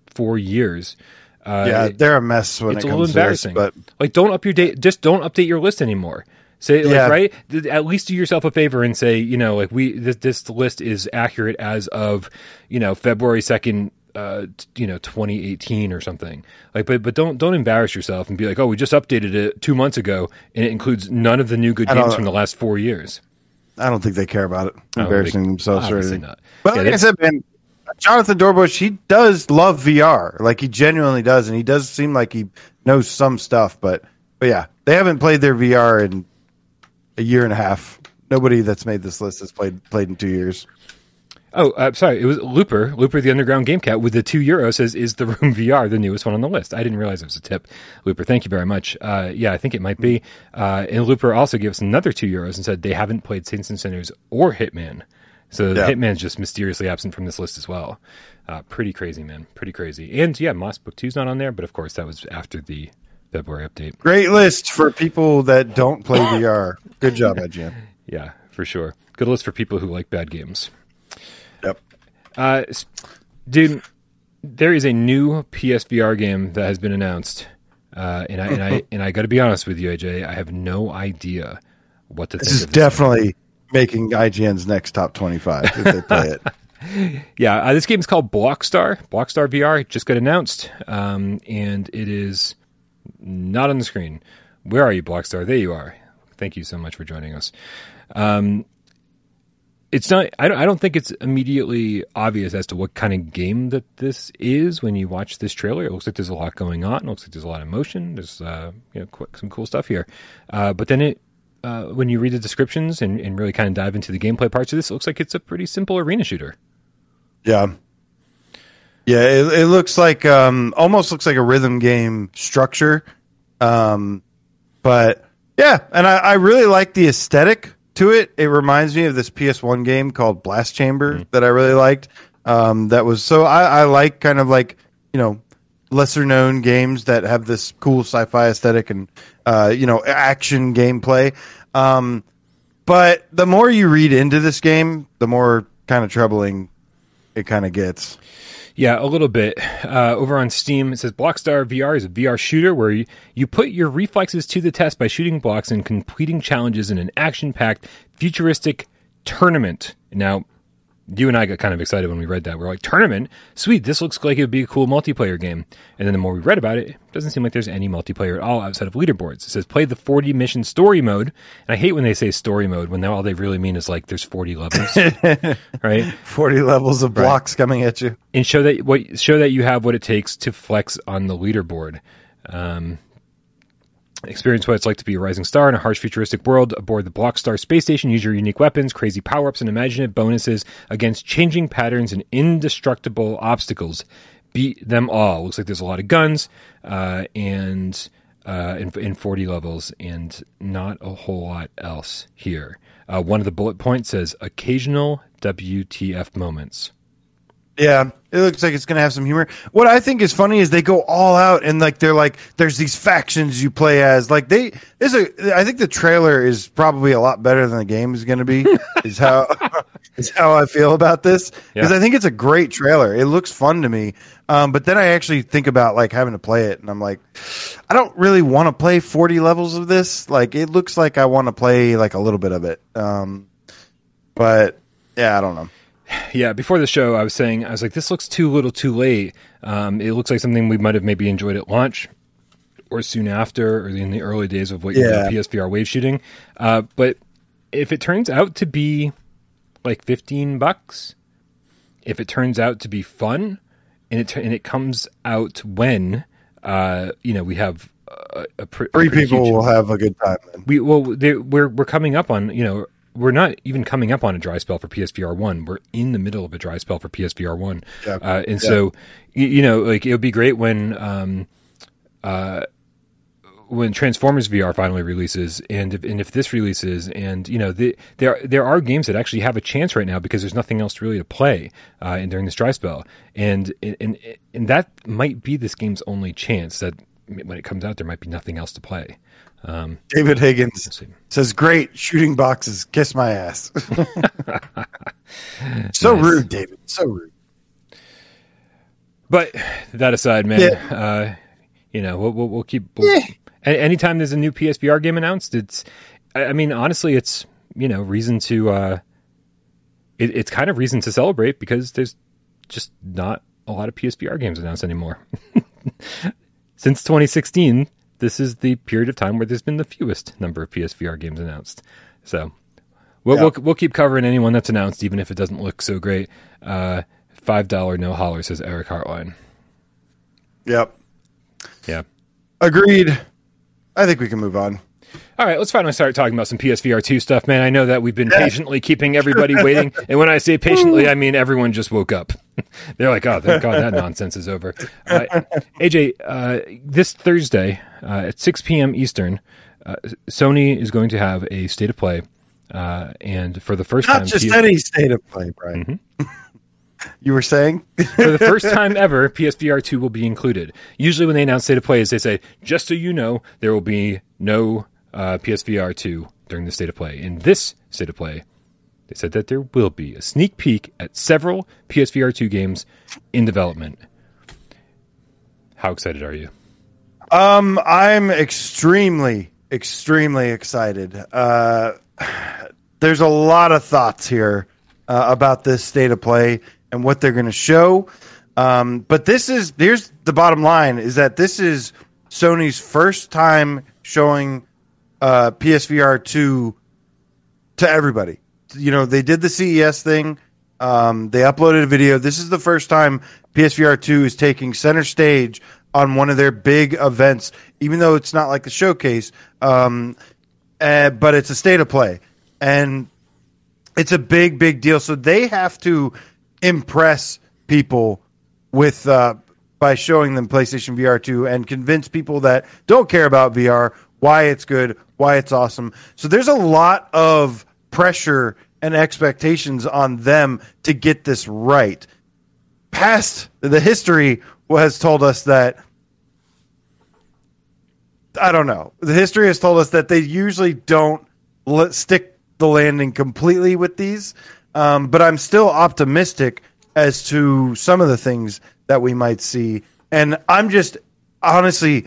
A: four years. Uh,
B: yeah, they're a mess when
A: it's
B: it
A: a
B: comes
A: little
B: to this,
A: embarrassing.
B: but
A: like, don't up your date. Just don't update your list anymore. Say like,
B: Yeah.
A: right. At least do yourself a favor and say, you know, like we this, this list is accurate as of you know February second. Uh, you know, 2018 or something like, but but don't don't embarrass yourself and be like, oh, we just updated it two months ago, and it includes none of the new good games from the last four years.
B: I don't think they care about it. Embarrassing
A: think-
B: themselves or anything.
A: not.
B: But
A: Yeah,
B: like I said, man, Jonathan Dornbush, he does love VR. Like he genuinely does, and he does seem like he knows some stuff. But but yeah, they haven't played their VR in a year and a half. Nobody that's made this list has played played in two years.
A: Oh, uh, sorry. It was Looper, Looper the Underground Game Cat with the two euro says, is the Room VR the newest one on the list? I didn't realize it was a tip. Looper, thank you very much. Uh, yeah, I think it might be. Uh, and Looper also gave us another two euros and said they haven't played Saints and Sinners or Hitman. So
B: Yeah.
A: Hitman's just mysteriously absent from this list as well. Uh, pretty crazy, man. Pretty crazy. And yeah, Moss Book 2's not on there, but of course that was after the February update.
B: Great list for people that don't play VR. Good job, IGN.
A: Yeah, for sure. Good list for people who like bad games.
B: Yep.
A: Uh, dude, there is a new PSVR game that has been announced, uh, and I and I and I got to be honest with you, AJ. I have no idea what to
B: This
A: think.
B: is
A: this game.
B: Making IGN's next top twenty-five if they play it.
A: yeah. Uh, this game is called Blockstar. Blockstar VR just got announced, um, and it is not on the screen. Where are you, Blockstar? There you are. Thank you so much for joining us. Um, it's not. I don't. I don't think it's immediately obvious as to what kind of game that this is when you watch this trailer. It looks like there's a lot going on. It looks like there's a lot of motion. There's uh, you know qu- some cool stuff here. Uh, but then it. Uh, when you read the descriptions and, and really kind of dive into the gameplay parts of this, it looks like it's a pretty simple arena shooter.
B: Yeah. Yeah, it, it looks like um, almost looks like a rhythm game structure. Um, but yeah, and I, I really like the aesthetic to it. It reminds me of this PS1 game called Blast Chamber that I really liked. Um, that was so I, I like kind of like you know lesser known games that have this cool sci-fi aesthetic and uh, you know action gameplay. Um, but the more you read into this game, the more kind of troubling it kind of gets.
A: Yeah, a little bit. Uh, over on Steam, it says Blockstar VR is a VR shooter where you, you put your reflexes to the test by shooting blocks and completing challenges in an action packed, futuristic tournament. Now, you and I got kind of excited when we read that. We're like, tournament? Sweet, this looks like it would be a cool multiplayer game. And then the more we read about it, it doesn't seem like there's any multiplayer at all outside of leaderboards. It says play the 40 mission story mode. And I hate when they say story mode when all they really mean is like there's 40 levels, right?
B: 40 levels of blocks coming at you.
A: and show that what show that you have what it takes to flex on the leaderboard. Um, Experience what it's like to be a rising star in a harsh futuristic world aboard the Blockstar space station. Use your unique weapons, crazy power ups, and imaginative bonuses against changing patterns and indestructible obstacles. Beat them all. Looks like there's a lot of guns uh, and uh, in, in 40 levels, and not a whole lot else here. Uh, one of the bullet points says occasional WTF moments.
B: Yeah, it looks like it's gonna have some humor. What I think is funny is they go all out and like they're like, there's these factions you play as. Like they is a. I think the trailer is probably a lot better than the game is gonna be. is how is how I feel about this because
A: Yeah.
B: I think it's a great trailer. It looks fun to me. Um, but then I actually think about like having to play it, and I'm like, I don't really want to play 40 levels of this. Like it looks like I want to play like a little bit of it. Um, but yeah, I don't know.
A: Yeah, before the show, I was saying I was like, this looks too little, too late. Um, it looks like something we might have maybe enjoyed at launch or soon after, or in the early days of what you
B: Yeah.
A: know, PSVR wave shooting. Uh, but if it turns out to be like fifteen bucks, if it turns out to be fun, and it and it comes out when uh, you know we have a, a pr-
B: Three
A: pretty
B: people
A: huge-
B: will have a good time then.
A: we well they, we're we're coming up on you know we're not even coming up on a dry spell for PSVR one. We're in the middle of a dry spell for PSVR one,
B: Yeah.
A: uh, and
B: Yeah.
A: so you, you know like it would be great when um uh when Transformers VR finally releases, and if, and if this releases, and you know the, there there are games that actually have a chance right now because there's nothing else really to play uh, and during this dry spell, and and and that might be this game's only chance that when it comes out there might be nothing else to play. Um,
B: David Higgins says, "Great shooting boxes, kiss my ass." so
A: Nice.
B: rude, David. So rude.
A: But that aside, man,
B: Yeah.
A: uh, you know, we'll, we'll, we'll keep. We'll, a- Anytime there's a new PSVR game announced, it's. I I mean, honestly, it's you know reason to. Uh, it, it's kind of reason to celebrate because there's just not a lot of PSVR games announced anymore. Since 2016, this is the period of time where there's been the fewest number of PSVR games announced. So we'll
B: Yeah.
A: we'll, we'll keep covering anyone that's announced, even if it doesn't look so great. Uh, Five dollar no holler says Eric Hartline.
B: Yep.
A: Yeah.
B: Agreed. I think we can move on.
A: All right, let's finally start talking about some PSVR 2 stuff, man. I know that we've been patiently keeping everybody waiting. And when I say patiently, I mean everyone just woke up. They're like, oh, thank God that nonsense is over. Uh, AJ, uh, this Thursday uh, at 6 p.m. Eastern, uh, Sony is going to have a state of play. Uh, and for the first
B: Not
A: time,
B: just
A: PS-
B: any state of play, Brian. you were saying?
A: for the first time ever, PSVR 2 will be included. Usually, when they announce state of play, is they say, just so you know, there will be no uh, PSVR 2 during the state of play. In this state of play, they said that there will be a sneak peek at several PSVR 2 games in development. How excited are you?
B: Um, I'm extremely, extremely excited. Uh, there's a lot of thoughts here uh, about this state of play and what they're going to show. Um, but this is here's the bottom line: is that this is Sony's first time showing uh, PSVR two to everybody. You know, they did the CES thing. Um, they uploaded a video. This is the first time PSVR 2 is taking center stage on one of their big events, even though it's not like the showcase, um, uh, but it's a state of play. And it's a big, big deal. So they have to impress people with uh, by showing them PlayStation VR 2 and convince people that don't care about VR why it's good, why it's awesome. So there's a lot of pressure and expectations on them to get this right. Past the history has told us that I don't know. The history has told us that they usually don't let, stick the landing completely with these, um, but I'm still optimistic as to some of the things that we might see. And I'm just honestly,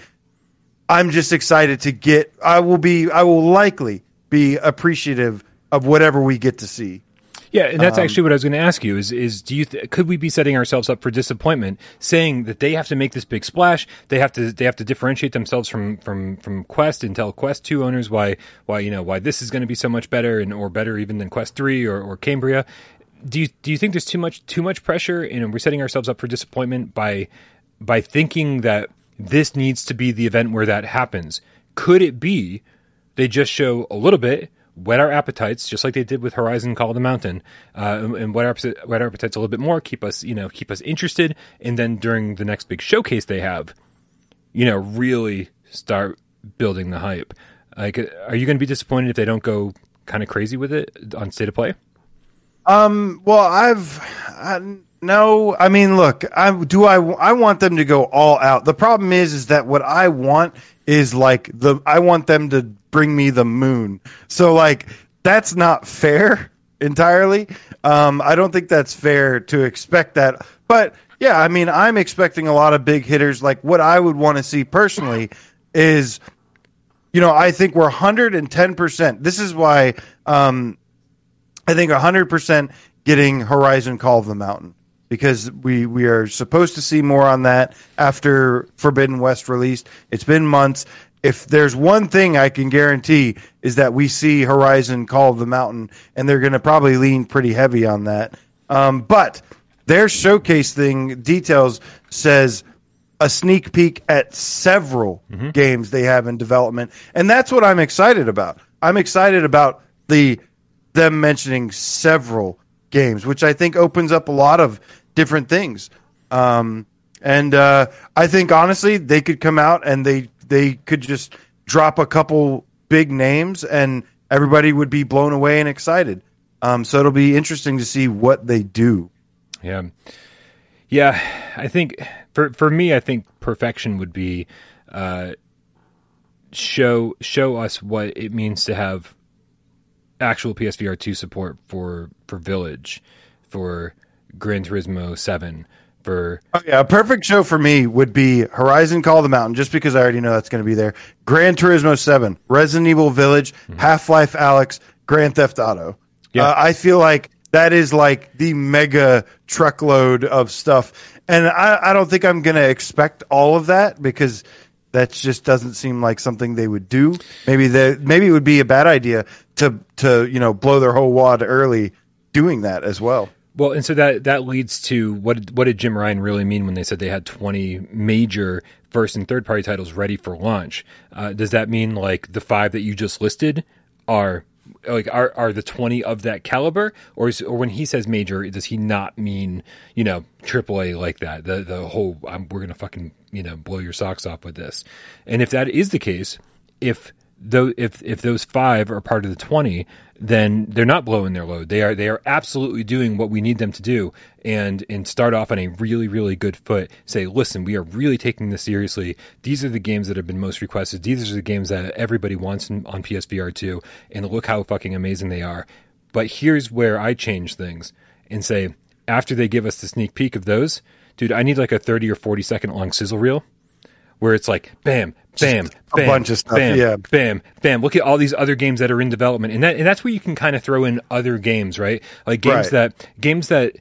B: I'm just excited to get. I will be. I will likely be appreciative of whatever we get to see.
A: Yeah, and that's um, actually what I was going to ask you. Is is do you th- could we be setting ourselves up for disappointment, saying that they have to make this big splash, they have to they have to differentiate themselves from from from Quest and tell Quest two owners why why you know why this is going to be so much better and or better even than Quest three or, or Cambria. Do you do you think there's too much too much pressure and we're setting ourselves up for disappointment by by thinking that this needs to be the event where that happens? could it be they just show a little bit, whet our appetites, just like they did with Horizon Call of the Mountain, uh, and- and whet our, whet our appetites a little bit more, keep us, you know, keep us interested, and then during the next big showcase they have, you know, really start building the hype. Like, are you going to be disappointed if they don't go kind of crazy with it on state of play?
B: Um. Well, I've I, no. I mean, look. I do. I I want them to go all out. The problem is, is that what I want is like the. I want them to bring me the moon. So like that's not fair entirely. Um. I don't think that's fair to expect that. But yeah, I mean, I'm expecting a lot of big hitters. Like what I would want to see personally is you know, I think we're 110%. This is why um, I think 100% getting Horizon Call of the Mountain because we, we are supposed to see more on that after Forbidden West released. It's been months. If there's one thing I can guarantee is that we see Horizon Call of the Mountain, and they're going to probably lean pretty heavy on that. Um, but their showcase thing details says a sneak peek at several games they have in development, and that's what I'm excited about. I'm excited about the them mentioning several games, which I think opens up a lot of different things. Um, and uh, I think honestly, they could come out and they they could just drop a couple big names, and everybody would be blown away and excited. Um, so it'll be interesting to see what they do.
A: Yeah. Yeah, I think for for me I think perfection would be uh show show us what it means to have actual PSVR 2 support for for Village, for Gran Turismo 7, for
B: Oh, yeah, a perfect show for me would be Horizon Call of the Mountain, just because I already know that's going to be there. Gran Turismo 7, Resident Evil Village, Half Life Alyx, Grand Theft Auto.
A: Yeah.
B: Uh, I feel like that is like the mega truckload of stuff. And I, I don't think I'm going to expect all of that because that just doesn't seem like something they would do. Maybe the maybe it would be a bad idea to to you know blow their whole wad early doing that as well.
A: Well, and so that that leads to what what did Jim Ryan really mean when they said they had 20 major first and third party titles ready for launch? Uh, does that mean like the five that you just listed are like are are the 20 of that caliber or is, or when he says major does he not mean, you know, AAA like that? The the whole I'm, we're going to fucking, you know, blow your socks off with this. And if that is the case, if though if if those five are part of the 20 then they're not blowing their load. They are they are absolutely doing what we need them to do and and start off on a really really good foot. Say listen we are really taking this seriously. These are the games that have been most requested. These are the games that everybody wants on PSVR 2 and look how fucking amazing they are. But here's where I change things and say after they give us the sneak peek of those dude I need like a 30 or 40 second long sizzle reel where it's like bam, bam,
B: a
A: bam,
B: bunch of stuff,
A: bam,
B: yeah.
A: bam, bam. Look at all these other games that are in development, and that and that's where you can kind of throw in other games, right? Like games
B: Right.
A: that games that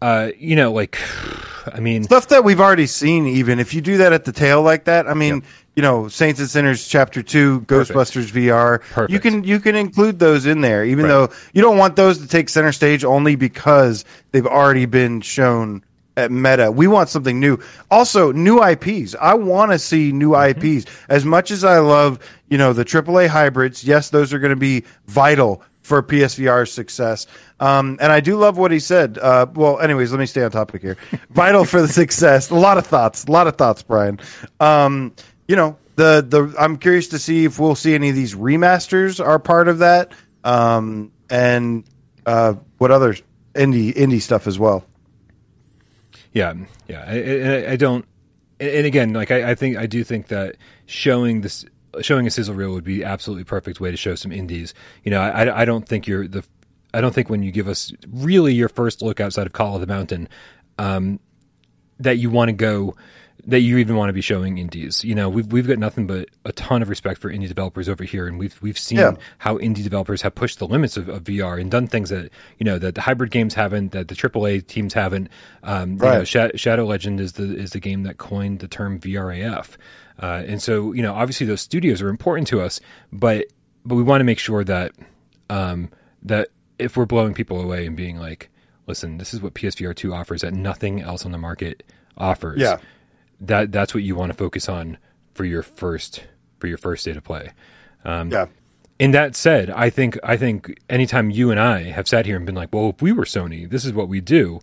A: uh, you know, like I mean,
B: stuff that we've already seen even if you do that at the tail like that i mean you know saints and sinners chapter 2 ghostbusters vr you can you can include those in there even
A: Right.
B: though you don't want those to take center stage only because they've already been shown at meta we want something new also new ips i want to see new
A: Mm-hmm.
B: ips as much as i love you know the aaa hybrids yes those are going to be vital for PSVR's success. Um, and I do love what he said. Uh, well, anyways, let me stay on topic here. Vital for the success. A lot of thoughts. A lot of thoughts, Brian. Um, you know, the the I'm curious to see if we'll see any of these remasters are part of that, um, and uh, what other indie indie stuff as well.
A: Yeah, yeah. I, I, I don't. And again, like I, I think I do think that showing this showing a sizzle reel would be absolutely perfect way to show some indies. You know, I, I don't think you're the. I don't think when you give us really your first look outside of Call of the Mountain, um, that you want to go that you even want to be showing indies. You know, we've we've got nothing but a ton of respect for indie developers over here, and we've we've seen
B: Yeah.
A: how indie developers have pushed the limits of, of VR and done things that you know that the hybrid games haven't, that the AAA teams haven't. Um, you know,
B: Right.
A: Sha- Shadow Legend is the is the game that coined the term VRAF, uh, and so you know obviously those studios are important to us, but but we want to make sure that um, that if we're blowing people away and being like, listen, this is what PSVR two offers that nothing else on the market offers.
B: Yeah.
A: That that's what you want to focus on for your first for your first state of play.
B: Um, yeah.
A: In that said, I think I think anytime you and I have sat here and been like, well, if we were Sony, this is what we do.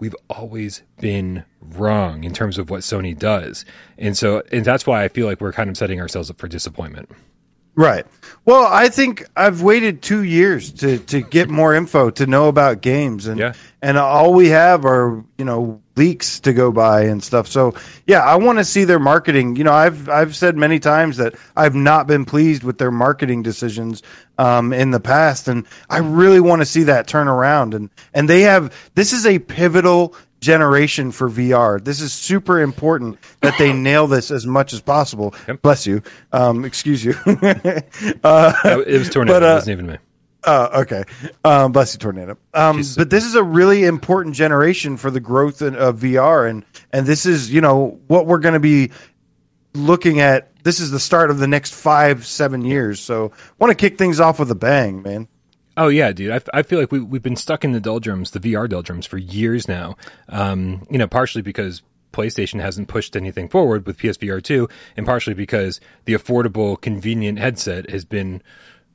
A: We've always been wrong in terms of what Sony does, and so and that's why I feel like we're kind of setting ourselves up for disappointment.
B: Right. Well, I think I've waited two years to, to get more info to know about games, and
A: Yeah.
B: And all we have are you know leaks to go by and stuff. So yeah, I want to see their marketing. You know, I've I've said many times that I've not been pleased with their marketing decisions um, in the past, and I really want to see that turn around. And and they have this is a pivotal generation for VR. This is super important that they nail this as much as possible. Bless you. Um, excuse you.
A: Uh, it was tornado.
B: But, uh,
A: it wasn't even me.
B: Oh, okay. Um, bless you, tornado. Um, but this is a really important generation for the growth in, of VR, and and this is you know what we're going to be looking at. This is the start of the next five, seven years. So, want to kick things off with a bang, man.
A: Oh yeah, dude. I, I feel like we we've been stuck in the doldrums, the VR doldrums, for years now. Um, you know, partially because PlayStation hasn't pushed anything forward with PSVR two, and partially because the affordable, convenient headset has been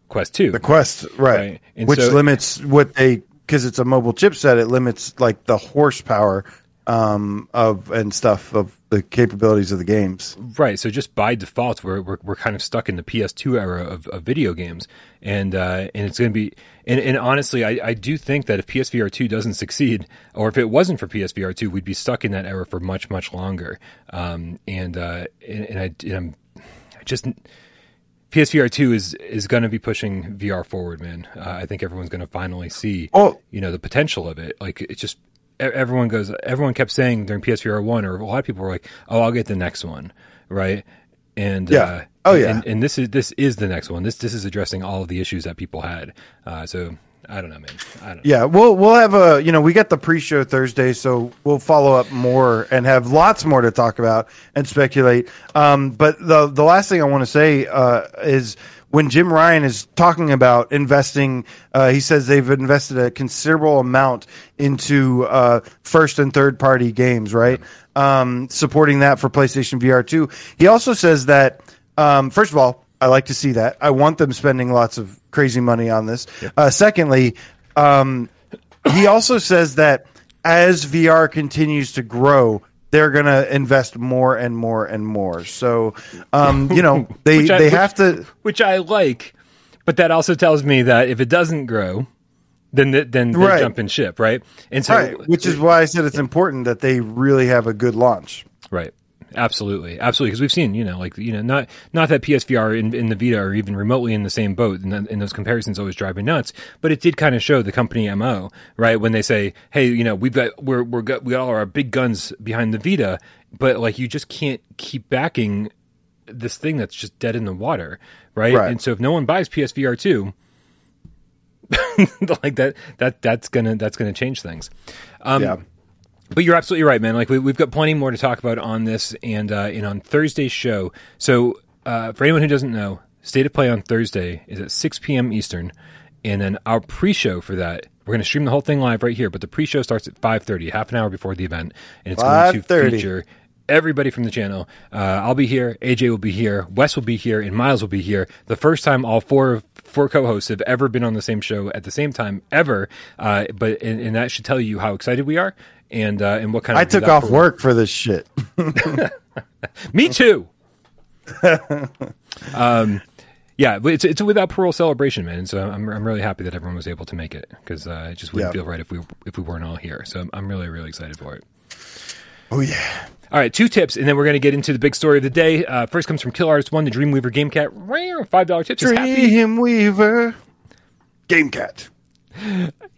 A: Quest two.
B: The Quest, right?
A: Right.
B: Which
A: so-
B: limits what they because it's a mobile chipset. It limits like the horsepower um, of and stuff of the capabilities of the games.
A: Right. So just by default, we're we're, we're kind of stuck in the PS2 era of, of video games, and uh, and it's going to be and, and honestly, I, I do think that if PSVR two doesn't succeed, or if it wasn't for PSVR two, we'd be stuck in that era for much much longer. Um, and uh, and, and I and I'm I just. PSVR two is is going to be pushing VR forward, man. Uh, I think everyone's going to finally see,
B: Oh.
A: you know, the potential of it. Like it's just everyone goes. Everyone kept saying during PSVR one, or a lot of people were like, "Oh, I'll get the next one," right? And
B: Yeah.
A: uh,
B: Oh, yeah.
A: and, and this is this is the next one. This this is addressing all of the issues that people had. Uh, so I don't know, man. I don't. know.
B: Yeah, we'll we'll have a you know we got the pre-show Thursday, so we'll follow up more and have lots more to talk about and speculate. Um, but the the last thing I want to say uh, is when Jim Ryan is talking about investing, uh, he says they've invested a considerable amount into uh, first and third party games, right? Um, supporting that for PlayStation VR two. He also says that um, first of all, I like to see that. I want them spending lots of crazy money on this. Uh, secondly, um, he also says that as VR continues to grow, they're going to invest more and more and more. So, um, you know, they
A: I-
B: they
A: which-
B: have to.
A: which I like, but that also tells me that if it doesn't grow, then th- then they
B: Right.
A: jump in ship, right? And so,
B: Right, which is why I said it's important that they really have a good launch.
A: Right. Absolutely, absolutely. Because we've seen, you know, like you know, not not that PSVR and, and the Vita are even remotely in the same boat, and, and those comparisons always drive me nuts. But it did kind of show the company mo, right? When they say, "Hey, you know, we've got we're we're got we got all our big guns behind the Vita," but like you just can't keep backing this thing that's just dead in the water, right?
B: Right.
A: And so if no one buys PSVR two, like that that that's gonna that's gonna change things. Um,
B: yeah.
A: But you're absolutely right, man. Like we, we've got plenty more to talk about on this, and uh, and on Thursday's show. So uh, for anyone who doesn't know, State of Play on Thursday is at 6 p.m. Eastern, and then our pre-show for that. We're going to stream the whole thing live right here, but the pre-show starts at 5:30, half an hour before the event, and it's going to
B: 5:30.
A: feature everybody from the channel. Uh, I'll be here, AJ will be here, Wes will be here, and Miles will be here. The first time all four four co-hosts have ever been on the same show at the same time ever. Uh, but and, and that should tell you how excited we are and uh, and what kind of
B: I took off
A: we're-
B: work for this shit.
A: Me too. um, yeah, it's it's a without parole celebration, man. So I'm I'm really happy that everyone was able to make it because uh, it just wouldn't
B: Yeah.
A: feel right if we if we weren't all here. So I'm, I'm really really excited for it.
B: Oh yeah.
A: All right, two tips, and then we're going to get into the big story of the day. Uh, first comes from Kill Artist One, the Dreamweaver Game Cat. Five dollar tips. Says happy,
B: Dream Weaver. Game Cat.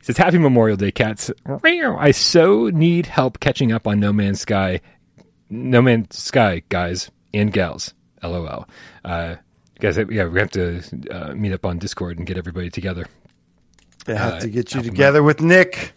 A: says happy Memorial Day, cats. I so need help catching up on No Man's Sky. No Man's Sky, guys and gals. LOL. Uh, guys, yeah, we have to uh, meet up on Discord and get everybody together.
B: They have
A: Uh,
B: to get you
A: help 'em
B: together with Nick.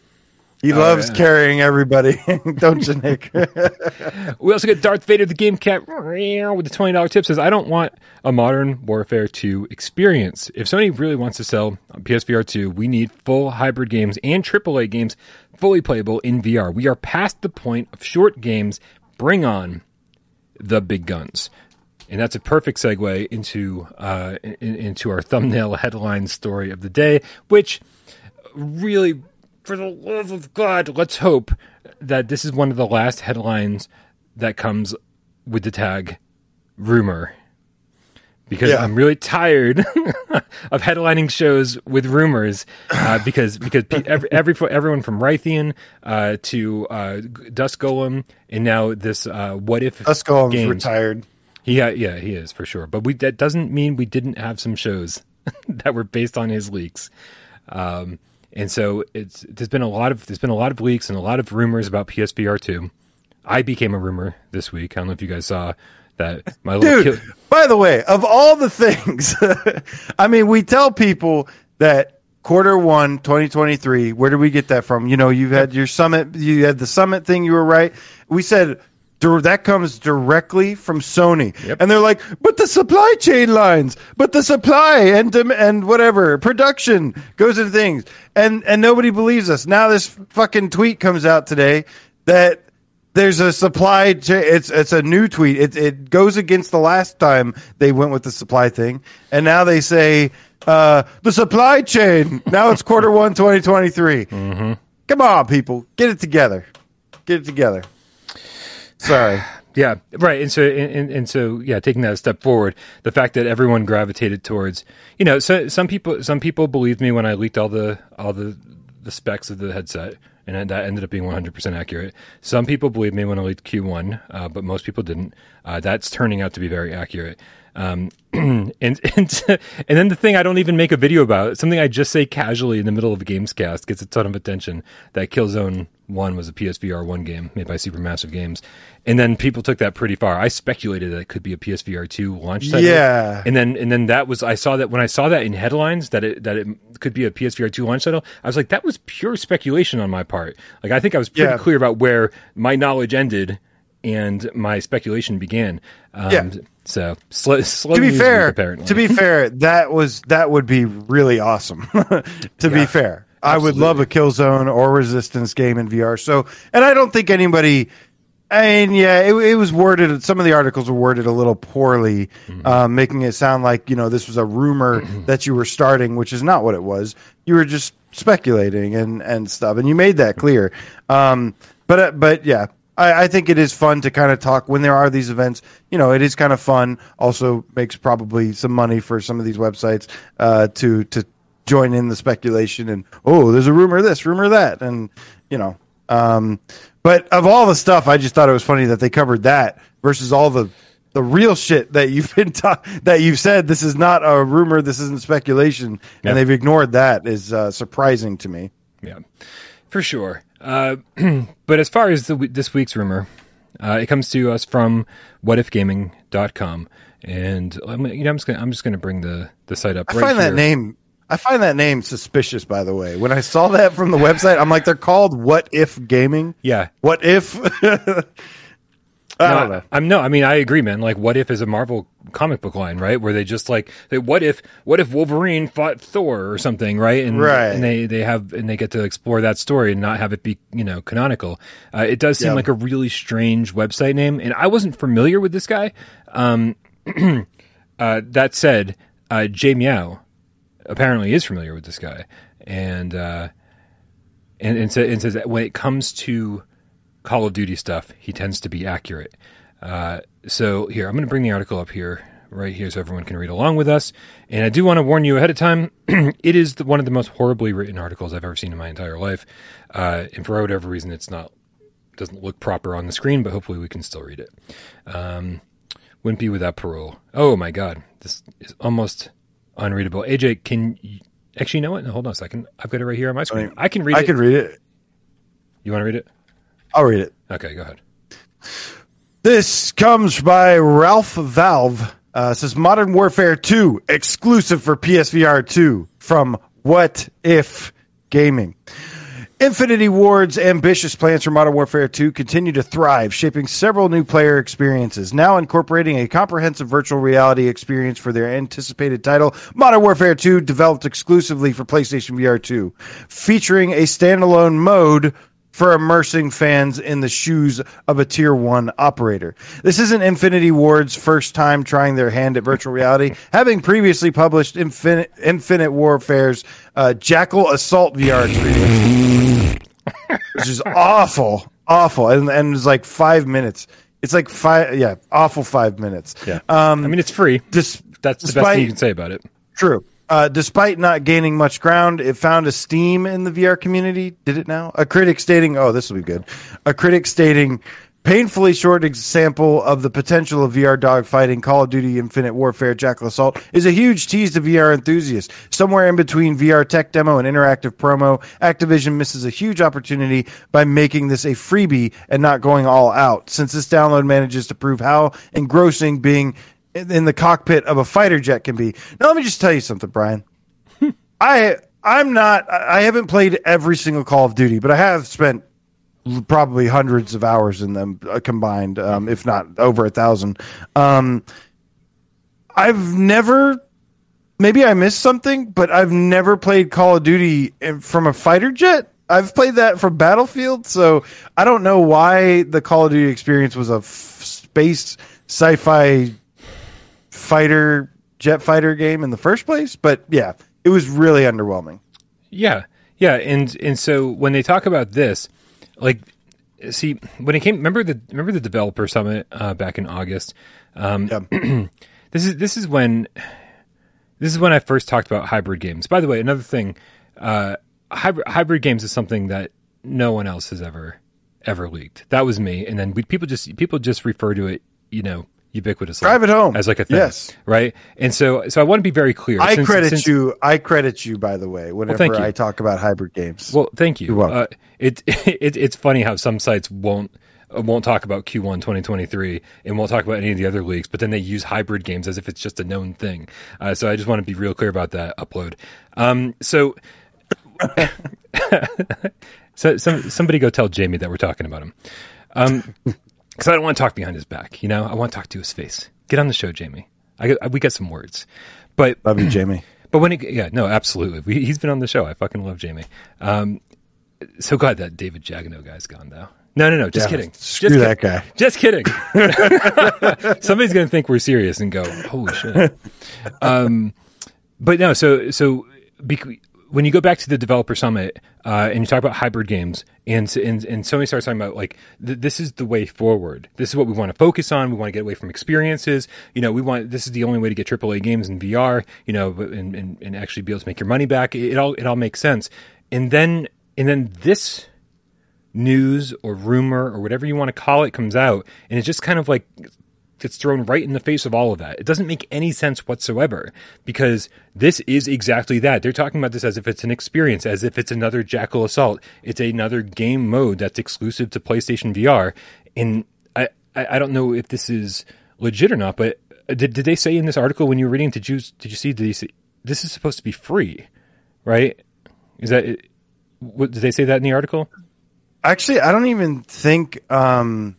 B: He loves
A: yeah.
B: carrying everybody, don't you, Nick?
A: We also get Darth Vader, the Game Cat, with the twenty dollar tip. Says, "I don't want a Modern Warfare 2 experience. If Sony really wants to sell PSVR 2, we need full hybrid games and AAA games fully playable in VR. We are past the point of short games. Bring on the big guns." and that's a perfect segue into uh, in, into our thumbnail headline story of the day, which really, for the love of God, let's hope that this is one of the last headlines that comes with the tag rumor because
B: Yeah.
A: I'm really tired of headlining shows with rumors. Uh, because because every, every everyone from Raytheon uh, to uh, Dusk Golem and now this uh, what if
B: Uskull's
A: games.
B: retired.
A: Yeah, yeah, he is for sure. But we that doesn't mean we didn't have some shows that were based on his leaks. Um, and so it's there's been a lot of there's been a lot of leaks and a lot of rumors about PSVR two. I became a rumor this week. I don't know if you guys saw that. My little
B: Dude,
A: kid-
B: by the way, of all the things, I mean, we tell people that quarter one, 2023, where did we get that from? You know, you had your summit, you had the summit thing, you were right. We said that comes directly from Sony.
A: Yep.
B: And they're like, but the supply chain lines, but the supply and and whatever production goes into things. And and nobody believes us. Now this fucking tweet comes out today that there's a supply chain. It's it's a new tweet. It it goes against the last time they went with the supply thing, and now they say uh, the supply chain. Now it's quarter one, 2023.
A: Mm-hmm.
B: Come on, people, get it together. Get it together. Sorry.
A: Yeah, right. And so, and, and so, yeah, taking that a step forward, the fact that everyone gravitated towards, you know, so some people, some people believed me when I leaked all the all the the specs of the headset, and that ended up being 100 percent accurate. Some people believed me when I leaked Q1, uh, but most people didn't. Uh, that's turning out to be very accurate. Um, and and and then the thing I don't even make a video about, something I just say casually in the middle of a Gamescast, gets a ton of attention. That Killzone One was a PSVR one game made by Supermassive Games, and then people took that pretty far. I speculated that it could be a PSVR two launch title.
B: Yeah.
A: and then and then that was I saw that when I saw that in headlines that it that it could be a PSVR two launch title. I was like, that was pure speculation on my part. Like I think I was pretty
B: Yeah.
A: clear about where my knowledge ended and my speculation began. Um,
B: Yeah.
A: So slow, slow
B: to be fair,
A: week, apparently.
B: to be fair, that was that would be really awesome. to be fair, I would love a Killzone or Resistance game in VR. So, and I don't think anybody. I mean, yeah, it, it was worded. Some of the articles were worded a little poorly, um, making it sound like you know this was a rumor that you were starting, which is not what it was. You were just speculating and and stuff, and you made that clear. Um, but uh, but yeah, I, I think it is fun to kind of talk when there are these events. You know, it is kind of fun. Also makes probably some money for some of these websites uh, to to join in the speculation and oh, there's a rumor this, rumor that, and you know. Um, but of all the stuff, I just thought it was funny that they covered that versus all the the real shit that you've been ta- that you've said. This is not a rumor. This isn't speculation,
A: Yeah.
B: and they've ignored that is uh, surprising to me.
A: Yeah, for sure. Uh, but as far as the, this week's rumor, uh, it comes to us from whatifgaming.com. And I'm, you know, I'm just gonna I'm just gonna bring the, the site up.
B: I
A: right
B: find that name. I find that name suspicious. By the way, when I saw that from the website, I'm like, they're called "What If Gaming."
A: Yeah,
B: What if? I
A: no,
B: know.
A: I'm no. I mean, I agree, man. Like, what if is a Marvel comic book line, right? Where they just like, they, what if, what if Wolverine fought Thor or something, right? And
B: Right.
A: and they they have and they get to explore that story and not have it be you know canonical. Uh, it does seem
B: Yeah.
A: like a really strange website name, and I wasn't familiar with this guy. Um, uh, that said, uh, Jay Meow apparently is familiar with this guy, and uh, and and, sa- and says that when it comes to Call of Duty stuff, he tends to be accurate. Uh, so here, I'm going to bring the article up here, right here, so everyone can read along with us. And I do want to warn you ahead of time: it is the, one of the most horribly written articles I've ever seen in my entire life. Uh, and for whatever reason, it's not doesn't look proper on the screen, but hopefully we can still read it. Um, Wimpy without parole. Oh my god, this is almost unreadable. AJ, can you, actually you know what? No, hold on a second. I've got it right here on my screen. I, can read
B: I
A: it.
B: I can read it.
A: You want to read it?
B: I'll read it.
A: Okay, go ahead.
B: This comes by Ralph Valve. Uh, says Modern Warfare 2 exclusive for PSVR 2 from What If Gaming. Infinity Ward's ambitious plans for Modern Warfare 2 continue to thrive, shaping several new player experiences. Now incorporating a comprehensive virtual reality experience for their anticipated title, Modern Warfare 2 developed exclusively for PlayStation VR 2, featuring a standalone mode for immersing fans in the shoes of a tier one operator. This isn't Infinity Ward's first time trying their hand at virtual reality, having previously published Infinite, Infinite Warfare's uh, Jackal Assault VR experience, which is awful, awful, and and it's like five minutes. It's like five, yeah, awful five minutes.
A: Yeah.
B: Um,
A: I mean, it's free.
B: dis-
A: That's the best thing you can say about it.
B: True. Uh, despite not gaining much ground, it found a steam in the VR community. Did it now? A critic stating, "Oh, this will be good." A critic stating, "Painfully short example of the potential of VR dogfighting. Call of Duty: Infinite Warfare: Jackal Assault is a huge tease to VR enthusiasts. Somewhere in between VR tech demo and interactive promo, Activision misses a huge opportunity by making this a freebie and not going all out. Since this download manages to prove how engrossing being." In in the cockpit of a fighter jet can be. Now let me just tell you something, Brian. I I'm not I I haven't played every single Call of Duty, but I have spent probably hundreds of hours in them uh, combined, um, if not over a thousand. Um, I've never maybe I missed something, but I've never played Call of Duty from a fighter jet. I've played that from Battlefield, so I don't know why the Call of Duty experience was a f- space sci-fi fighter jet fighter game in the first place. But yeah, it was really underwhelming.
A: Yeah, yeah, and and so when they talk about this, like, see, when it came, remember the remember the developer summit uh, back in August. Um,
B: Yeah.
A: this is this is when this is when I first talked about hybrid games. By the way, another thing, uh, hybrid hybrid games is something that no one else has ever ever leaked. That was me, and then we, people just people just refer to it, you know, ubiquitously
B: Drive it home.
A: as like a thing,
B: Yes.
A: right? And so so I want to be very clear.
B: I
A: Since-
B: credit
A: since-
B: you. I credit you, by the way, whenever
A: you.
B: I talk about hybrid games.
A: Well, thank you. Uh, it, it it's funny how some sites won't won't talk about Q1 2023 and won't talk about any of the other leagues, but then they use hybrid games as if it's just a known thing. Uh, so I just want to be real clear about that upload. Um, so. so some, somebody go tell Jamie that we're talking about him. Um, because I don't want to talk behind his back. You know, I want to talk to his face. Get on the show, Jamie. I, got- we got some words, but
B: Love you, Jamie.
A: but when it, yeah, no, absolutely. We, he's been on the show. I fucking love Jamie. Um, so glad that David Jagano guy's gone though. No, no, no. Just
B: Yeah,
A: kidding.
B: screw
A: just
B: that
A: kid-
B: guy.
A: Just kidding. Somebody's gonna think we're serious and go, "Holy shit!" Um, but no. So so bec- when you go back to the developer summit uh, and you talk about hybrid games, and and and Sony starts talking about like th- this is the way forward. This is what we want to focus on. We want to get away from experiences. You know, we want this is the only way to get AAA games in VR. You know, and and, and actually be able to make your money back. It, it all it all makes sense. And then and then this news or rumor or whatever you want to call it comes out and it's just kind of like gets thrown right in the face of all of that. It doesn't make any sense whatsoever because this is exactly that. They're talking about this as if it's an experience, as if it's another Jackal Assault. It's another game mode that's exclusive to PlayStation VR. And I, I, don't know if this is legit or not, but did, did they say in this article when you were reading, did you, did you see, did say, this is supposed to be free, right? Is that, what, did they say that in the article?
B: Actually, I don't even think. Um,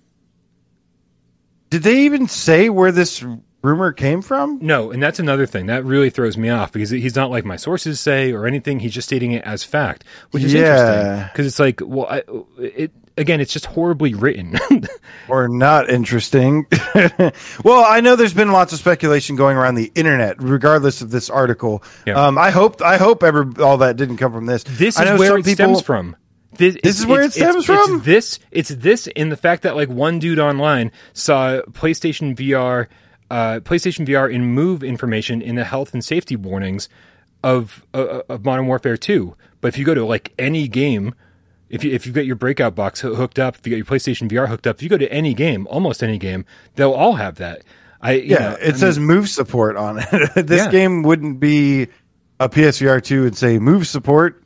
B: did they even say where this rumor came from?
A: No, and that's another thing that really throws me off because he's not like my sources say or anything. He's just stating it as fact, which is
B: Yeah.
A: interesting because it's like, well, I, it again, it's just horribly written.
B: or not interesting. well, I know there's been lots of speculation going around the internet, regardless of this article.
A: Yeah.
B: Um, I hope I hope ever all that didn't come from this.
A: this
B: I
A: is
B: know
A: where
B: some
A: it
B: people-
A: stems from. This,
B: This is where it stems
A: it's,
B: from?
A: It's this. It's this in the fact that like one dude online saw PlayStation VR, uh, PlayStation VR in move information in the health and safety warnings of uh, of Modern Warfare Two. But if you go to like any game, if you if you get your breakout box hooked up, if you get your PlayStation VR hooked up, if you go to any game, almost any game, they'll all have that. I you
B: Yeah,
A: know,
B: it says move support on it. this
A: Yeah.
B: game wouldn't be a PSVR two and say move support.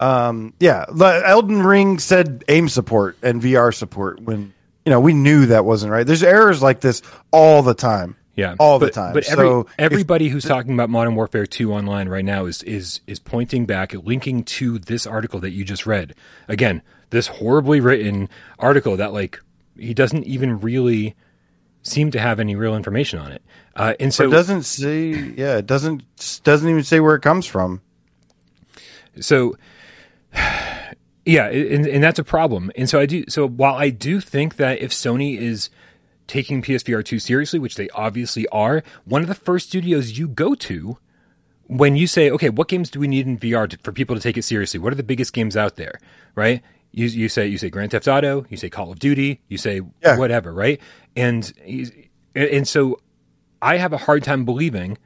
B: Um, yeah, Elden Ring said aim support and VR support when you know we knew that wasn't right. There's errors like this all the time.
A: Yeah,
B: all the time.
A: But every,
B: so if-
A: everybody who's talking about Modern Warfare Two online right now is is is pointing back, linking to this article that you just read. Again, this horribly written article that like he doesn't even really seem to have any real information on it. Uh, and so
B: it doesn't say. Yeah, it doesn't doesn't even say where it comes from.
A: so Yeah, and, and that's a problem. And so I do. So while I do think that if Sony is taking PSVR two seriously, which they obviously are, one of the first studios you go to when you say, okay, what games do we need in VR to, for people to take it seriously? What are the biggest games out there? Right? You, you say you say Grand Theft Auto, you say Call of Duty, you say
B: Yeah.
A: whatever, right? And and so I have a hard time believing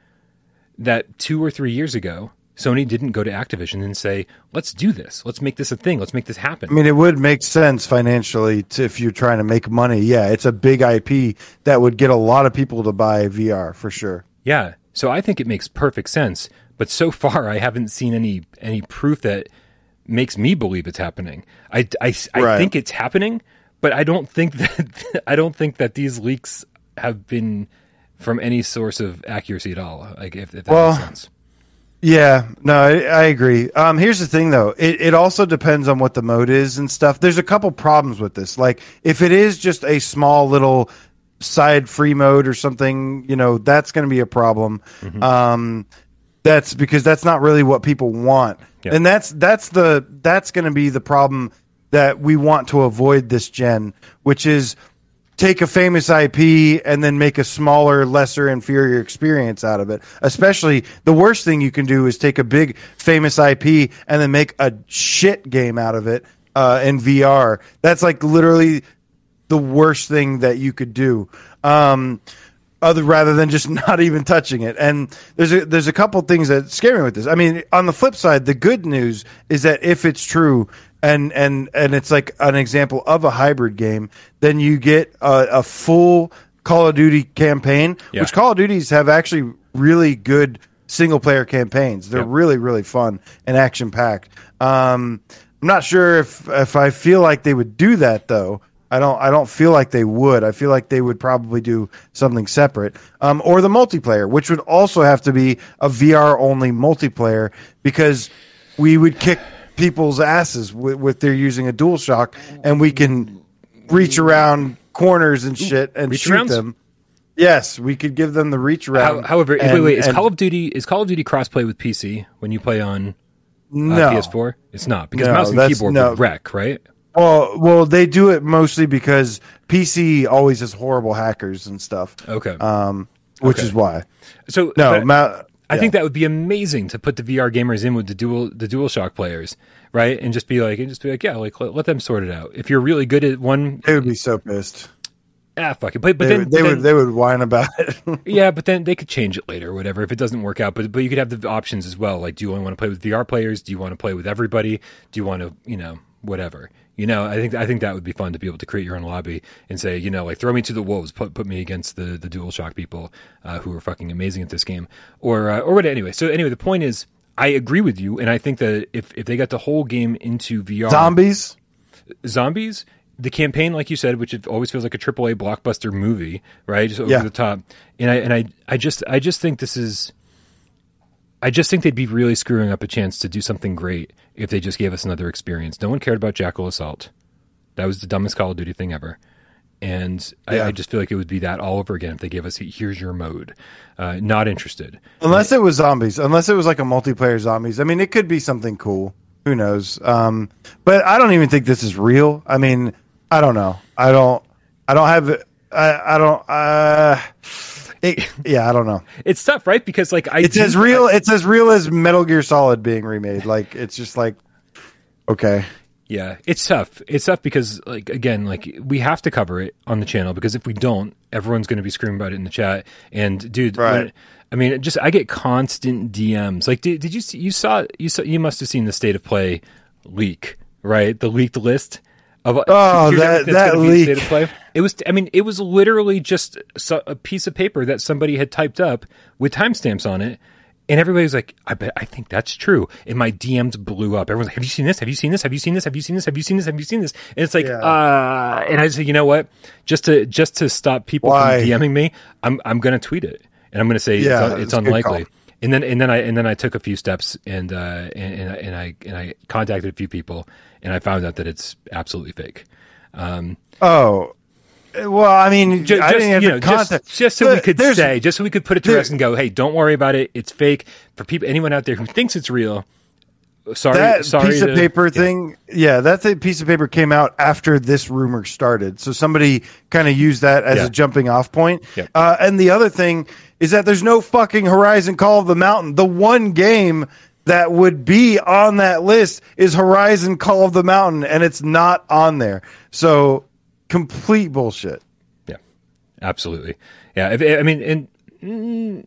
A: that two or three years ago, Sony didn't go to Activision and say, "Let's do this. Let's make this a thing. Let's make this happen."
B: I mean, it would make sense financially to, if you're trying to make money. Yeah, it's a big IP that would get a lot of people to buy VR for sure.
A: Yeah. So I think it makes perfect sense. But so far, I haven't seen any any proof that makes me believe it's happening. I, I, I
B: Right.
A: think it's happening, but I don't think that I don't think that these leaks have been from any source of accuracy at all. Like if, if that
B: Well,
A: makes sense.
B: Yeah, no, I, I agree. Um, here's the thing, though. It, it also depends on what the mode is and stuff. There's a couple problems with this. Like, if it is just a small little side free mode or something, you know, that's going to be a problem. Um, that's because that's not really what people want,
A: Yeah.
B: and that's that's the that's going to be the problem that we want to avoid this gen, which is take a famous IP and then make a smaller, lesser, inferior experience out of it. Especially the worst thing you can do is take a big famous IP and then make a shit game out of it uh, in VR. That's like literally the worst thing that you could do. Um, other rather than just not even touching it. And there's a there's a couple things that scare me with this. I mean, on the flip side, the good news is that if it's true and and and it's like an example of a hybrid game, then you get a, a full Call of Duty campaign,
A: Yeah.
B: which Call of Duties have actually really good single player campaigns. They're
A: Yep.
B: really really fun and action packed. Um, I'm not sure if if I feel like they would do that though. I don't. I don't feel like they would. I feel like they would probably do something separate, um, or the multiplayer, which would also have to be a VR only multiplayer because we would kick people's asses with, with their using a dual shock, and we can reach around corners and shit and
A: reach
B: shoot
A: arounds?
B: them. Yes, we could give them the reach
A: How, however,
B: and-
A: wait, wait, is
B: and-
A: Call of Duty is Call of Duty crossplay with PC when you play on uh,
B: no.
A: PS4? It's not because
B: No,
A: mouse and keyboard
B: no.
A: would wreck, right?
B: Well, well, they do it mostly because PC always has horrible hackers and stuff.
A: Okay.
B: Um, which
A: Okay.
B: is why.
A: so
B: No,
A: but
B: ma-
A: I
B: yeah.
A: think that would be amazing to put the VR gamers in with the dual the dual shock players, right? And just be like, and just be like, yeah, like let, let them sort it out. If you're really good at one,
B: they would be so pissed.
A: ah, fuck it. But but
B: They,
A: then,
B: would, they
A: then-
B: would they would whine about it.
A: yeah, but then they could change it later or whatever if it doesn't work out. But but you could have the options as well. Like, do you only want to play with VR players? Do you want to play with everybody? Do you want to you know whatever? You know, I think I think that would be fun to be able to create your own lobby and say, you know, like throw me to the wolves, put put me against the the DualShock people uh, who are fucking amazing at this game, or uh, or what? Anyway, so anyway, the point is, I agree with you, and I think that if if they got the whole game into VR,
B: Zombies.
A: zombies the campaign like you said which it always feels like a triple a blockbuster movie right just over
B: Yeah.
A: the top and i and i i just i just think this is i just think they'd be really screwing up a chance to do something great if they just gave us another experience no one cared about jackal assault that was the dumbest call of duty thing ever and I,
B: Yeah.
A: I just feel like it would be that all over again if they gave us here's your mode uh, not interested
B: Unless it was zombies. Unless it was like a multiplayer zombies. I mean, it could be something cool. Who knows? Um, but I don't even think this is real. I mean, I don't know. I don't. I don't have. I. I don't. Uh, it, yeah, I don't know.
A: it's tough right because like i
B: It's
A: do-
B: as real. It's as real as Metal Gear Solid being remade. Like it's just like, okay,
A: Yeah, it's tough. It's tough because, like, again, like we have to cover it on the channel because if we don't, everyone's going to be screaming about it in the chat. And dude,
B: Right.
A: when- I mean, just I get constant DMs. Like, did, did you see? You saw? You saw? You must have seen the state of play leak, right? The leaked list of
B: Oh, that- that
A: gonna
B: leak.
A: State of play. It was. I mean, it was literally just a piece of paper that somebody had typed up with timestamps on it. And everybody's like, I bet, I think that's true. And my DMs blew up. Everyone's like, have you seen this? Have you seen this? Have you seen this? Have you seen this? Have you seen this? Have you seen this? And it's like,
B: Yeah.
A: uh, and I said, you know what? Just to, just to stop people
B: Why?
A: from DMing me, I'm, I'm going to tweet it and I'm going to say
B: Yeah,
A: it's, it's unlikely. And then, and then I, and then I took a few steps and, uh, and, and, I- and I, and I contacted a few people and I found out that it's absolutely fake. Um,
B: oh. Well, I mean,
A: ju-
B: I
A: just, you know, just, just so we could say, just so we could put it to rest and go, hey, don't worry about it. It's fake. For people, anyone out there who thinks it's real, sorry,
B: that
A: sorry
B: piece of paper
A: yeah.
B: thing, yeah, that th- piece of paper came out after this rumor started. So somebody kind of used that as
A: Yeah.
B: a jumping off point.
A: Yep.
B: Uh, and the other thing is that there's no fucking Horizon Call of the Mountain. The one game that would be on that list is Horizon Call of the Mountain, and it's not on there. So complete bullshit.
A: Yeah, absolutely. Yeah, if, I mean, and mm,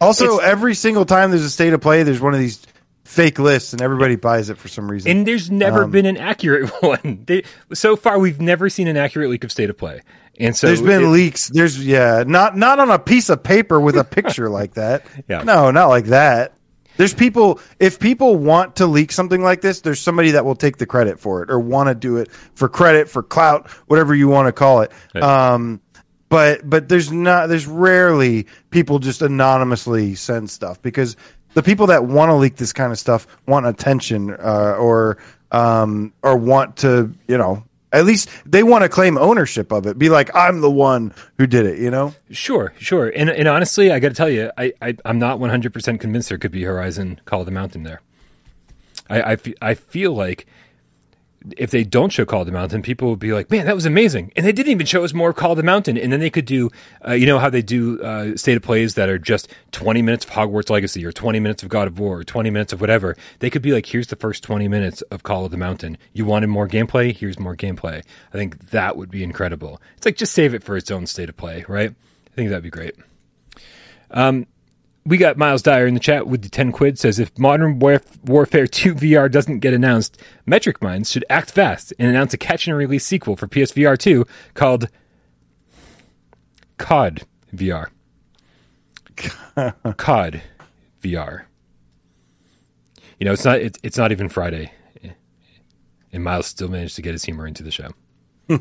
B: Also, every single time there's a state of play, there's one of these fake lists, and everybody buys it for some reason.
A: and there's never um, been an accurate one. They, so far, we've never seen an accurate leak of state of play, and so
B: There's been
A: it-
B: leaks. There's yeah, not not on a piece of paper with a picture like that.
A: Yeah.
B: No, not like that. There's people if people want to leak something like this, there's somebody that will take the credit for it or want to do it for credit, for clout, whatever you want to call it. Um but but there's not there's rarely people just anonymously send stuff because the people that want to leak this kind of stuff want attention uh, or um or want to, you know, at least they want to claim ownership of it. Be like, I'm the one who did it, you know?
A: Sure, sure. And and honestly, I got to tell you, I, I I'm not 100 percent convinced there could be Horizon Call of the Mountain there. I I, I feel like if they don't show Call of the Mountain, people will be like, "Man, that was amazing!" And they didn't even show us more Call of the Mountain. And then they could do, uh, you know, how they do uh, state of plays that are just 20 minutes of Hogwarts Legacy or 20 minutes of God of War or 20 minutes of whatever. They could be like, "Here's the first 20 minutes of Call of the Mountain. You wanted more gameplay? Here's more gameplay." I think that would be incredible. It's like just save it for its own state of play, right? I think that'd be great. Um, we got Miles Dyer in the chat with the 10 quid says if Modern Warf- Warfare 2 VR doesn't get announced, Metric Minds should act fast and announce a catch and release sequel for PSVR 2 called COD VR. COD VR. You know, it's not it's, it's not even Friday. Eh, and Miles still managed to get his humor into the show.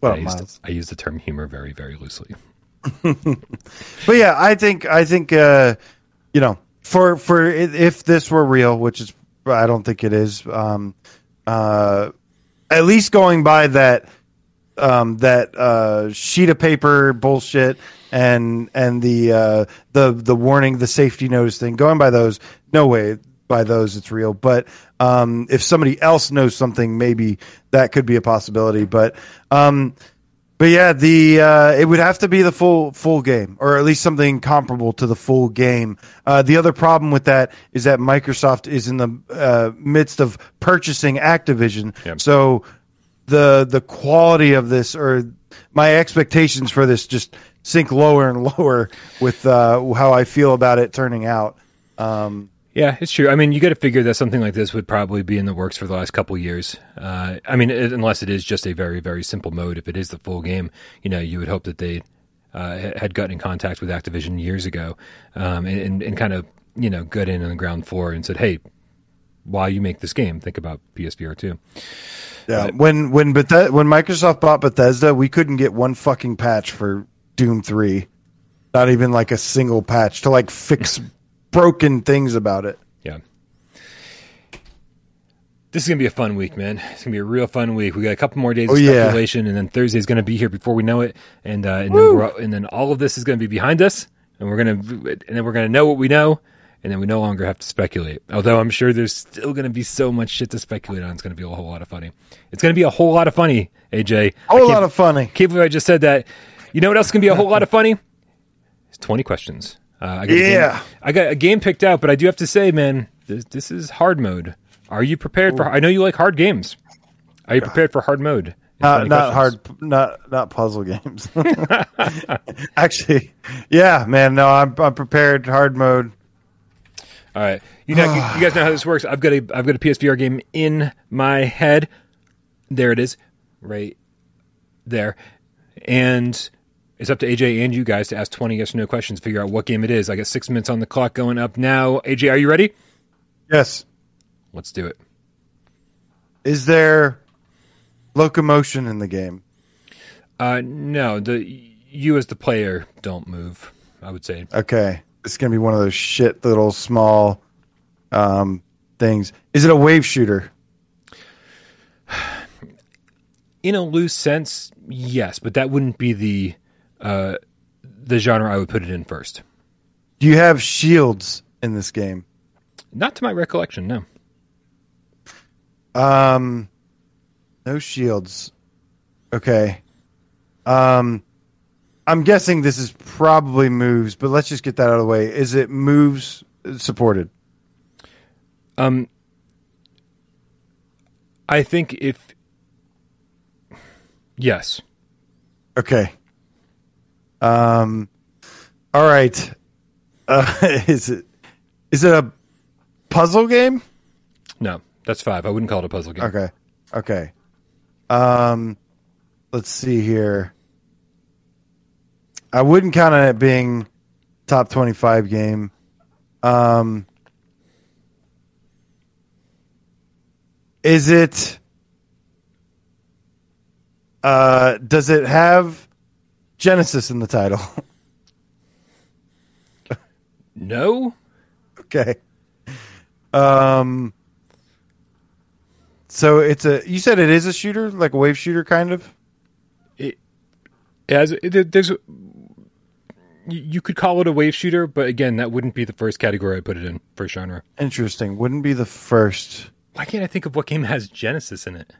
B: Well,
A: I, used,
B: Miles.
A: I use the term humor very, very loosely.
B: But yeah, I think I think uh, you know for for if this were real, which is I don't think it is. Um, uh, at least going by that um, that uh, sheet of paper bullshit and and the uh, the the warning, the safety notice thing. Going by those, no way by those it's real. But um, if somebody else knows something, maybe that could be a possibility. But um, but yeah, the uh, it would have to be the full full game, or at least something comparable to the full game. Uh, the other problem with that is that Microsoft is in the uh, midst of purchasing Activision,
A: Yep.
B: so the the quality of this or my expectations for this just sink lower and lower with uh, how I feel about it turning out. Um,
A: Yeah, it's true. I mean, you got to figure that something like this would probably be in the works for the last couple years. Uh, I mean, it, unless it is just a very, very simple mode. If it is the full game, you know, you would hope that they uh, had gotten in contact with Activision years ago um, and, and, kind of, you know, got in on the ground floor and said, hey, while you make this game, think about PSVR 2.
B: yeah, when when Bethe- when Microsoft bought Bethesda, we couldn't get one fucking patch for Doom three, not even like a single patch to like fix broken things about it.
A: Yeah. This is gonna be a fun week, man. It's gonna be a real fun week. We got a couple more days of
B: Oh, yeah.
A: speculation, and then Thursday's gonna be here before we know it, and uh, and then we're, and then all of this is gonna be behind us, and we're gonna and then we're gonna know what we know, and then we no longer have to speculate. Although I'm sure there's still gonna be so much shit to speculate on. It's gonna be a whole lot of funny. It's gonna be a whole lot of funny, AJ.
B: A whole lot of funny.
A: Can't believe I just said that. You know what else can be a whole lot of funny? It's 20 questions. Uh, I got a game-
B: Yeah.
A: I got a game picked out, but I do have to say, man, this, this is hard mode. Are you prepared for? I know you like hard games. Are you prepared for hard mode?
B: Not not hard, not not puzzle games. Actually, yeah, man. No, I'm I'm prepared. Hard mode.
A: All right, you know, you, you guys know how this works. I've got a I've got a PSVR game in my head. There it is, right there, and it's up to AJ and you guys to ask twenty yes or no questions. Figure out what game it is. I got six minutes on the clock going up now. AJ, are you ready?
B: Yes.
A: Let's do it.
B: Is there locomotion in the game?
A: Uh, no, the you as the player don't move. I would say
B: Okay, it's gonna be one of those shit little small um, things. Is it a wave shooter?
A: in a loose sense, yes, but that wouldn't be the uh, the genre I would put it in first.
B: Do you have shields in this game?
A: Not to my recollection, no.
B: Um, no shields. Okay. Um, I'm guessing this is probably moves, but let's just get that out of the way. Is it moves supported?
A: Um, I think if yes,
B: Okay. Um, all right. Uh, is it is it a puzzle game?
A: no, that's five. I wouldn't call it a puzzle game.
B: Okay. Okay. Um, let's see here. I wouldn't count on it being top twenty-five game. Um, is it? Uh, does it have Genesis in the title?
A: No,
B: okay. Um. So it's a. You said it is a shooter, like a wave shooter, kind of.
A: it has. It, there's. You you could call it a wave shooter, but again, that wouldn't be the first category I put it in for genre.
B: Interesting. Wouldn't be the first.
A: Why can't I think of what game has Genesis in it?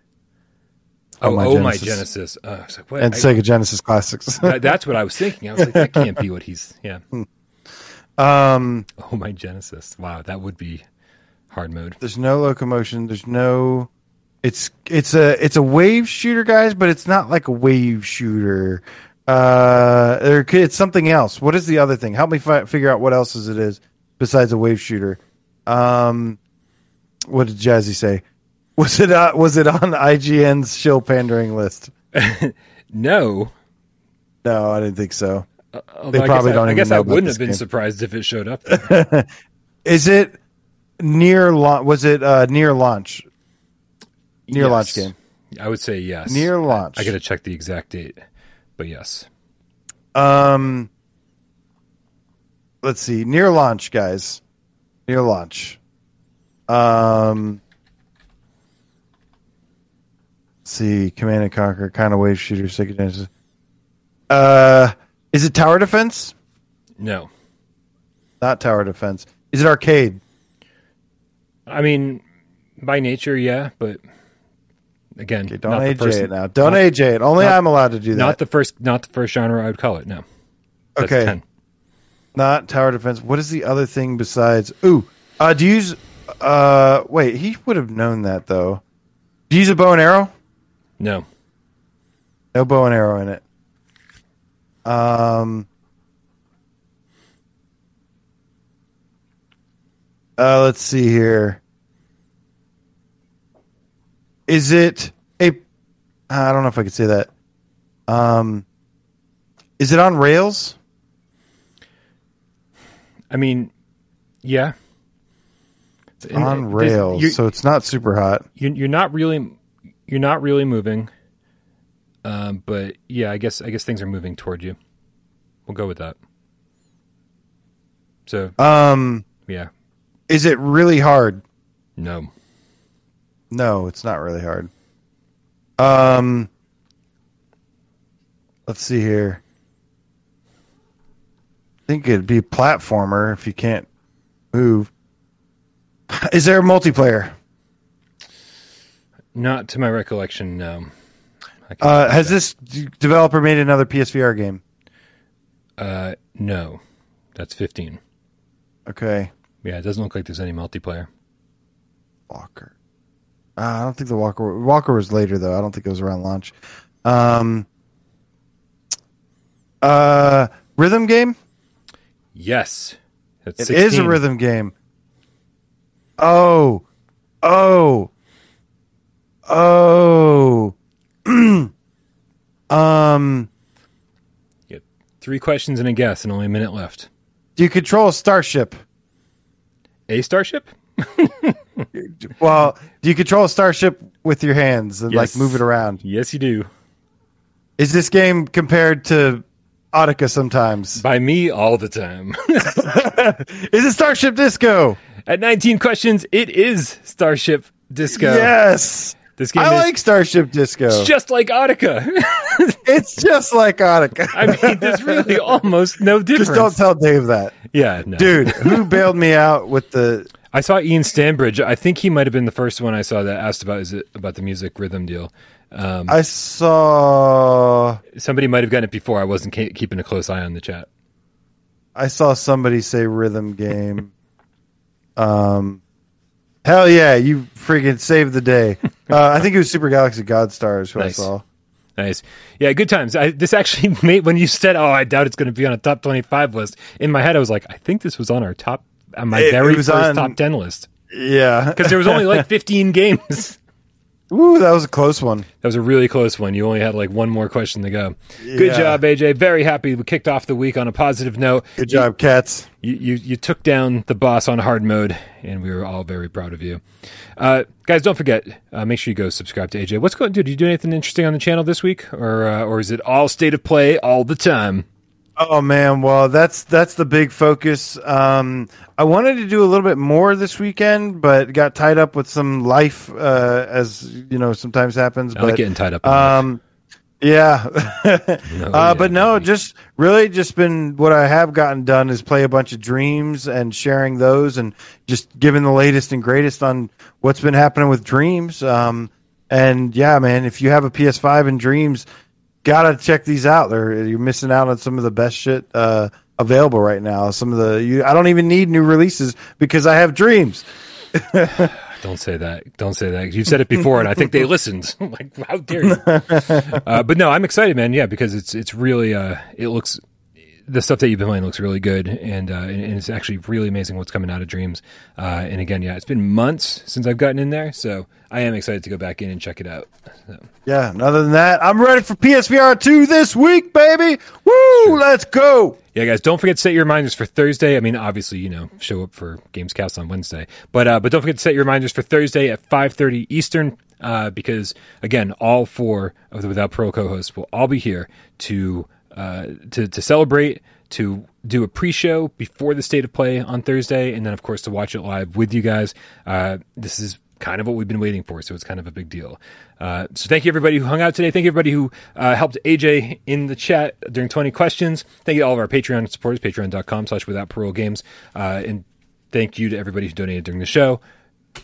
B: Oh,
A: Oh,
B: My
A: oh my
B: Genesis.
A: Genesis. Uh, I like, what?
B: and
A: I-
B: Sega Genesis classics.
A: that- that's what I was thinking. I was like, that can't be what he's. Yeah.
B: um,
A: Oh my Genesis. Wow, that would be hard mode.
B: there's no locomotion. There's no. It's it's a it's a wave shooter, guys, but it's not like a wave shooter. Uh, there could- it's something else. What is the other thing? Help me fi- figure out what else is it is besides a wave shooter. Um, what did Jazzy say? Was it uh, was it on IGN's shill pandering list?
A: No.
B: No, I didn't think so.
A: Although I
B: probably don't
A: I, I guess I wouldn't have been
B: game.
A: surprised if it showed up. there.
B: Is it near launch? Was it uh, near launch? Near launch game.
A: I would say yes.
B: Near launch.
A: I got to check the exact date, but yes.
B: Um, let's see. Near launch, guys. Near launch. Um, let's see. Command and Conquer, kind of wave shooter, Sega Genesis. Uh, is it tower defense?
A: No.
B: Not tower defense. Is it arcade?
A: I mean, by nature, yeah, but again,
B: Okay, don't
A: not the
B: AJ
A: first,
B: it now. Don't
A: not-
B: AJ it. Only
A: not-
B: I'm allowed to do that.
A: Not the first, not the first genre I would call it. No. That's
B: Okay.
A: 10.
B: Not tower defense. What is the other thing besides? Ooh, uh, do you use? Uh, wait, he would have known that though. Do you use a bow and arrow?
A: No.
B: No bow and arrow in it. Um. Uh, let's see here. Is it a? I don't know if I could say that. Um. Is it on rails?
A: I mean, yeah. And
B: on
A: there's-
B: rails, so it's not super hot.
A: you're, you're not really, you're not really moving. Um, but yeah, I guess I guess things are moving toward you. We'll go with that. So
B: Um,
A: yeah,
B: is it really hard?
A: no.
B: No, it's not really hard. Um, let's see here. I think it'd be platformer if you can't move. Is there a multiplayer?
A: Not to my recollection, no.
B: Uh, has
A: of
B: this developer made another PSVR game?
A: Uh, no. That's 15.
B: Okay,
A: Yeah, it doesn't look like there's any multiplayer.
B: Walker. Uh, I don't think the Walker Walker was later though. I don't think it was around launch. Um, uh, rhythm game.
A: Yes. That's
B: It is a rhythm game. Oh, oh, oh. um,
A: get three questions and a guess, and only a minute left.
B: do you control a starship?
A: A starship?
B: Well, do you control a starship with your hands and
A: Yes.
B: like move it around?
A: Yes, you do.
B: Is this game compared to Audica sometimes?
A: By me all the time.
B: Is it Starship Disco?
A: At 19 questions, it is Starship Disco.
B: Yes.
A: This game
B: I
A: is
B: like Starship Disco.
A: It's just like Audica.
B: it's just like Audica.
A: I mean, there's really almost no difference.
B: just don't tell Dave that.
A: yeah, no.
B: Dude, who bailed me out with the
A: I saw Ian Stanbridge. I think he might have been the first one I saw that asked about is it about the music rhythm deal. Um,
B: I saw
A: somebody might have gotten it before. I wasn't ke- keeping a close eye on the chat.
B: I saw somebody say rhythm game. um, hell yeah, you freaking saved the day. Uh, I think it was Super Galaxy Godstars who
A: Nice.
B: I saw.
A: Nice. Yeah, good times. I, this actually made when you said, "Oh, I doubt it's going to be on a top twenty-five list." In my head, I was like, "I think this was on our top, on my
B: It-
A: very
B: it was
A: first
B: on-
A: top ten list."
B: Yeah,
A: Because there was only like fifteen games.
B: Ooh, that was a close one.
A: That was a really close one. You only had like one more question to go. Good job, AJ. Very happy. We kicked off the week on a positive note.
B: Good job, cats.
A: You, you you took down the boss on hard mode, and we were all very proud of you. Uh, guys, don't forget. Uh, make sure you go subscribe to AJ. What's going? Dude, Do you do anything interesting on the channel this week, or uh, or is it all state of play all the time?
B: Oh man, well that's that's the big focus. Um, I wanted to do a little bit more this weekend, but got tied up with some life, uh, as you know sometimes happens.
A: I
B: but
A: like getting tied up.
B: Um, yeah, uh,
A: yeah,
B: but no, just really just been what I have gotten done is play a bunch of dreams and sharing those, and just giving the latest and greatest on what's been happening with dreams. Um, and yeah, man, if you have a PS5 and dreams, gotta check these out. They're you're missing out on some of the best shit uh, available right now. Some of the you, I don't even need new releases because I have dreams.
A: Don't say that. Don't say that. You've said it before, and I think they listened. like, how dare you? uh, but no, I'm excited, man. Yeah, because it's it's really uh, it looks the stuff that you've been playing looks really good, and uh, and, and it's actually really amazing what's coming out of Dreams. Uh, and again, yeah, it's been months since I've gotten in there, so I am excited to go back in and check it out. So,
B: Yeah, and other than that, I'm ready for PSVR 2 this week, baby. Woo, let's go.
A: yeah, guys, don't forget to set your reminders for Thursday. I mean, obviously, you know, show up for Gamescast on Wednesday, but uh, but don't forget to set your reminders for Thursday at 5:30 Eastern. Uh, because again, all four of the Without Parole co-hosts will all be here to uh, to to celebrate, to do a pre-show before the state of play on Thursday, and then of course to watch it live with you guys. Uh, this is kind of what we've been waiting for, so it's kind of a big deal. Uh, so thank you everybody who hung out today. Thank you everybody who uh, helped AJ in the chat during 20 questions. Thank you to all of our Patreon supporters, patreon.com slash without parole games. Uh, and thank you to everybody who donated during the show.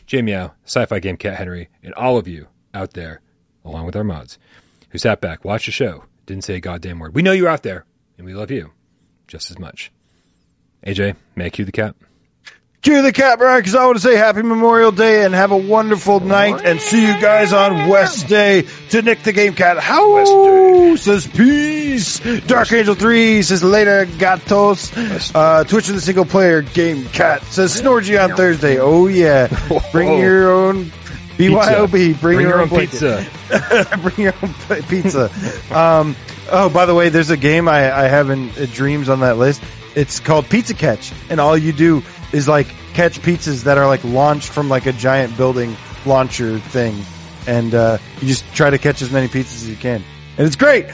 A: Jay Meow, Sci-Fi Game Cat Henry, and all of you out there, along with our mods, who sat back, watched the show, didn't say a goddamn word. We know you're out there, and we love you just as much. AJ, may I cue the cat?
B: Cue the cat, Brian, because I want to say happy Memorial Day and have a wonderful night and see you guys on West Day. To Nick the Game Cat, how says peace. Dark Angel 3 says later, gatos. Uh, Twitch of the single player Game Cat says Snorgy on Thursday. Oh yeah. Bring your own BYOB. Bring, your, own, blanket.
A: pizza.
B: Bring your own pizza. um, oh, by the way, there's a game I, I have in uh, Dreams on that list. It's called Pizza Catch, and all you do is like catch pizzas that are like launched from like a giant building launcher thing, and uh, you just try to catch as many pizzas as you can, and it's great.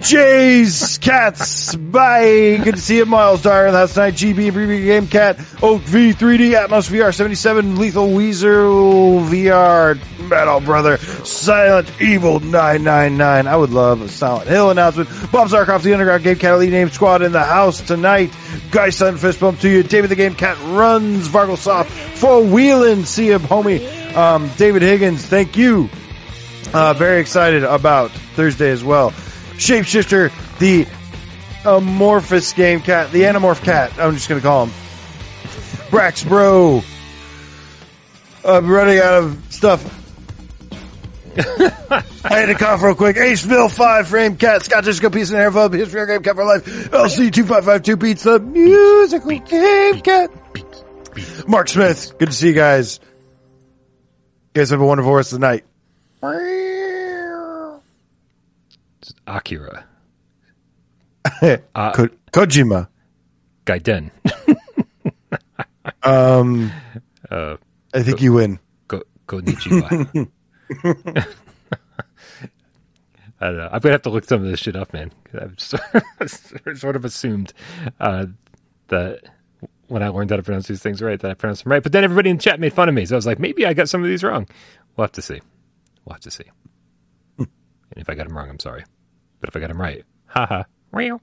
B: Jay's Cats. Bye. Good to see you, Miles Dyer. That's night. GB Preview Game Cat. Oak V 3D Atmos VR 77. Lethal Weezer VR. Metal Brother. Silent Evil 999. I would love a Silent Hill announcement. Bob Zarkoff, the Underground Game Cat Elite Name Squad in the house tonight. Guy Sun Fist Bump to you. David the Game Cat runs. Varglesoft. For Wheeling. See you, homie. Um, David Higgins, thank you. Uh, very excited about Thursday as well. Shapeshifter, the amorphous game cat, the anamorph cat. I'm just going to call him Brax Bro. I'm running out of stuff. I had to cough real quick. Aceville 5 frame cat, Scott Disco Piece and Hair Club, his fair game cat for life. LC 2552 beats the musical game cat. Mark Smith, good to see you guys. You guys have a wonderful rest of the night.
A: Akira.
B: Ko- Kojima.
A: Gaiden.
B: Um,
A: uh,
B: I think you win.
A: Go, Konnichiwa. I don't know. I'm gonna have to look some of this shit up, man. I've sort sort of assumed uh, that when I learned how to pronounce these things right, that I pronounced them right. But then everybody in the chat made fun of me, so I was like, maybe I got some of these wrong. We'll have to see. We'll have to see. and if I got them wrong, I'm sorry. But if I got him right, haha. Well,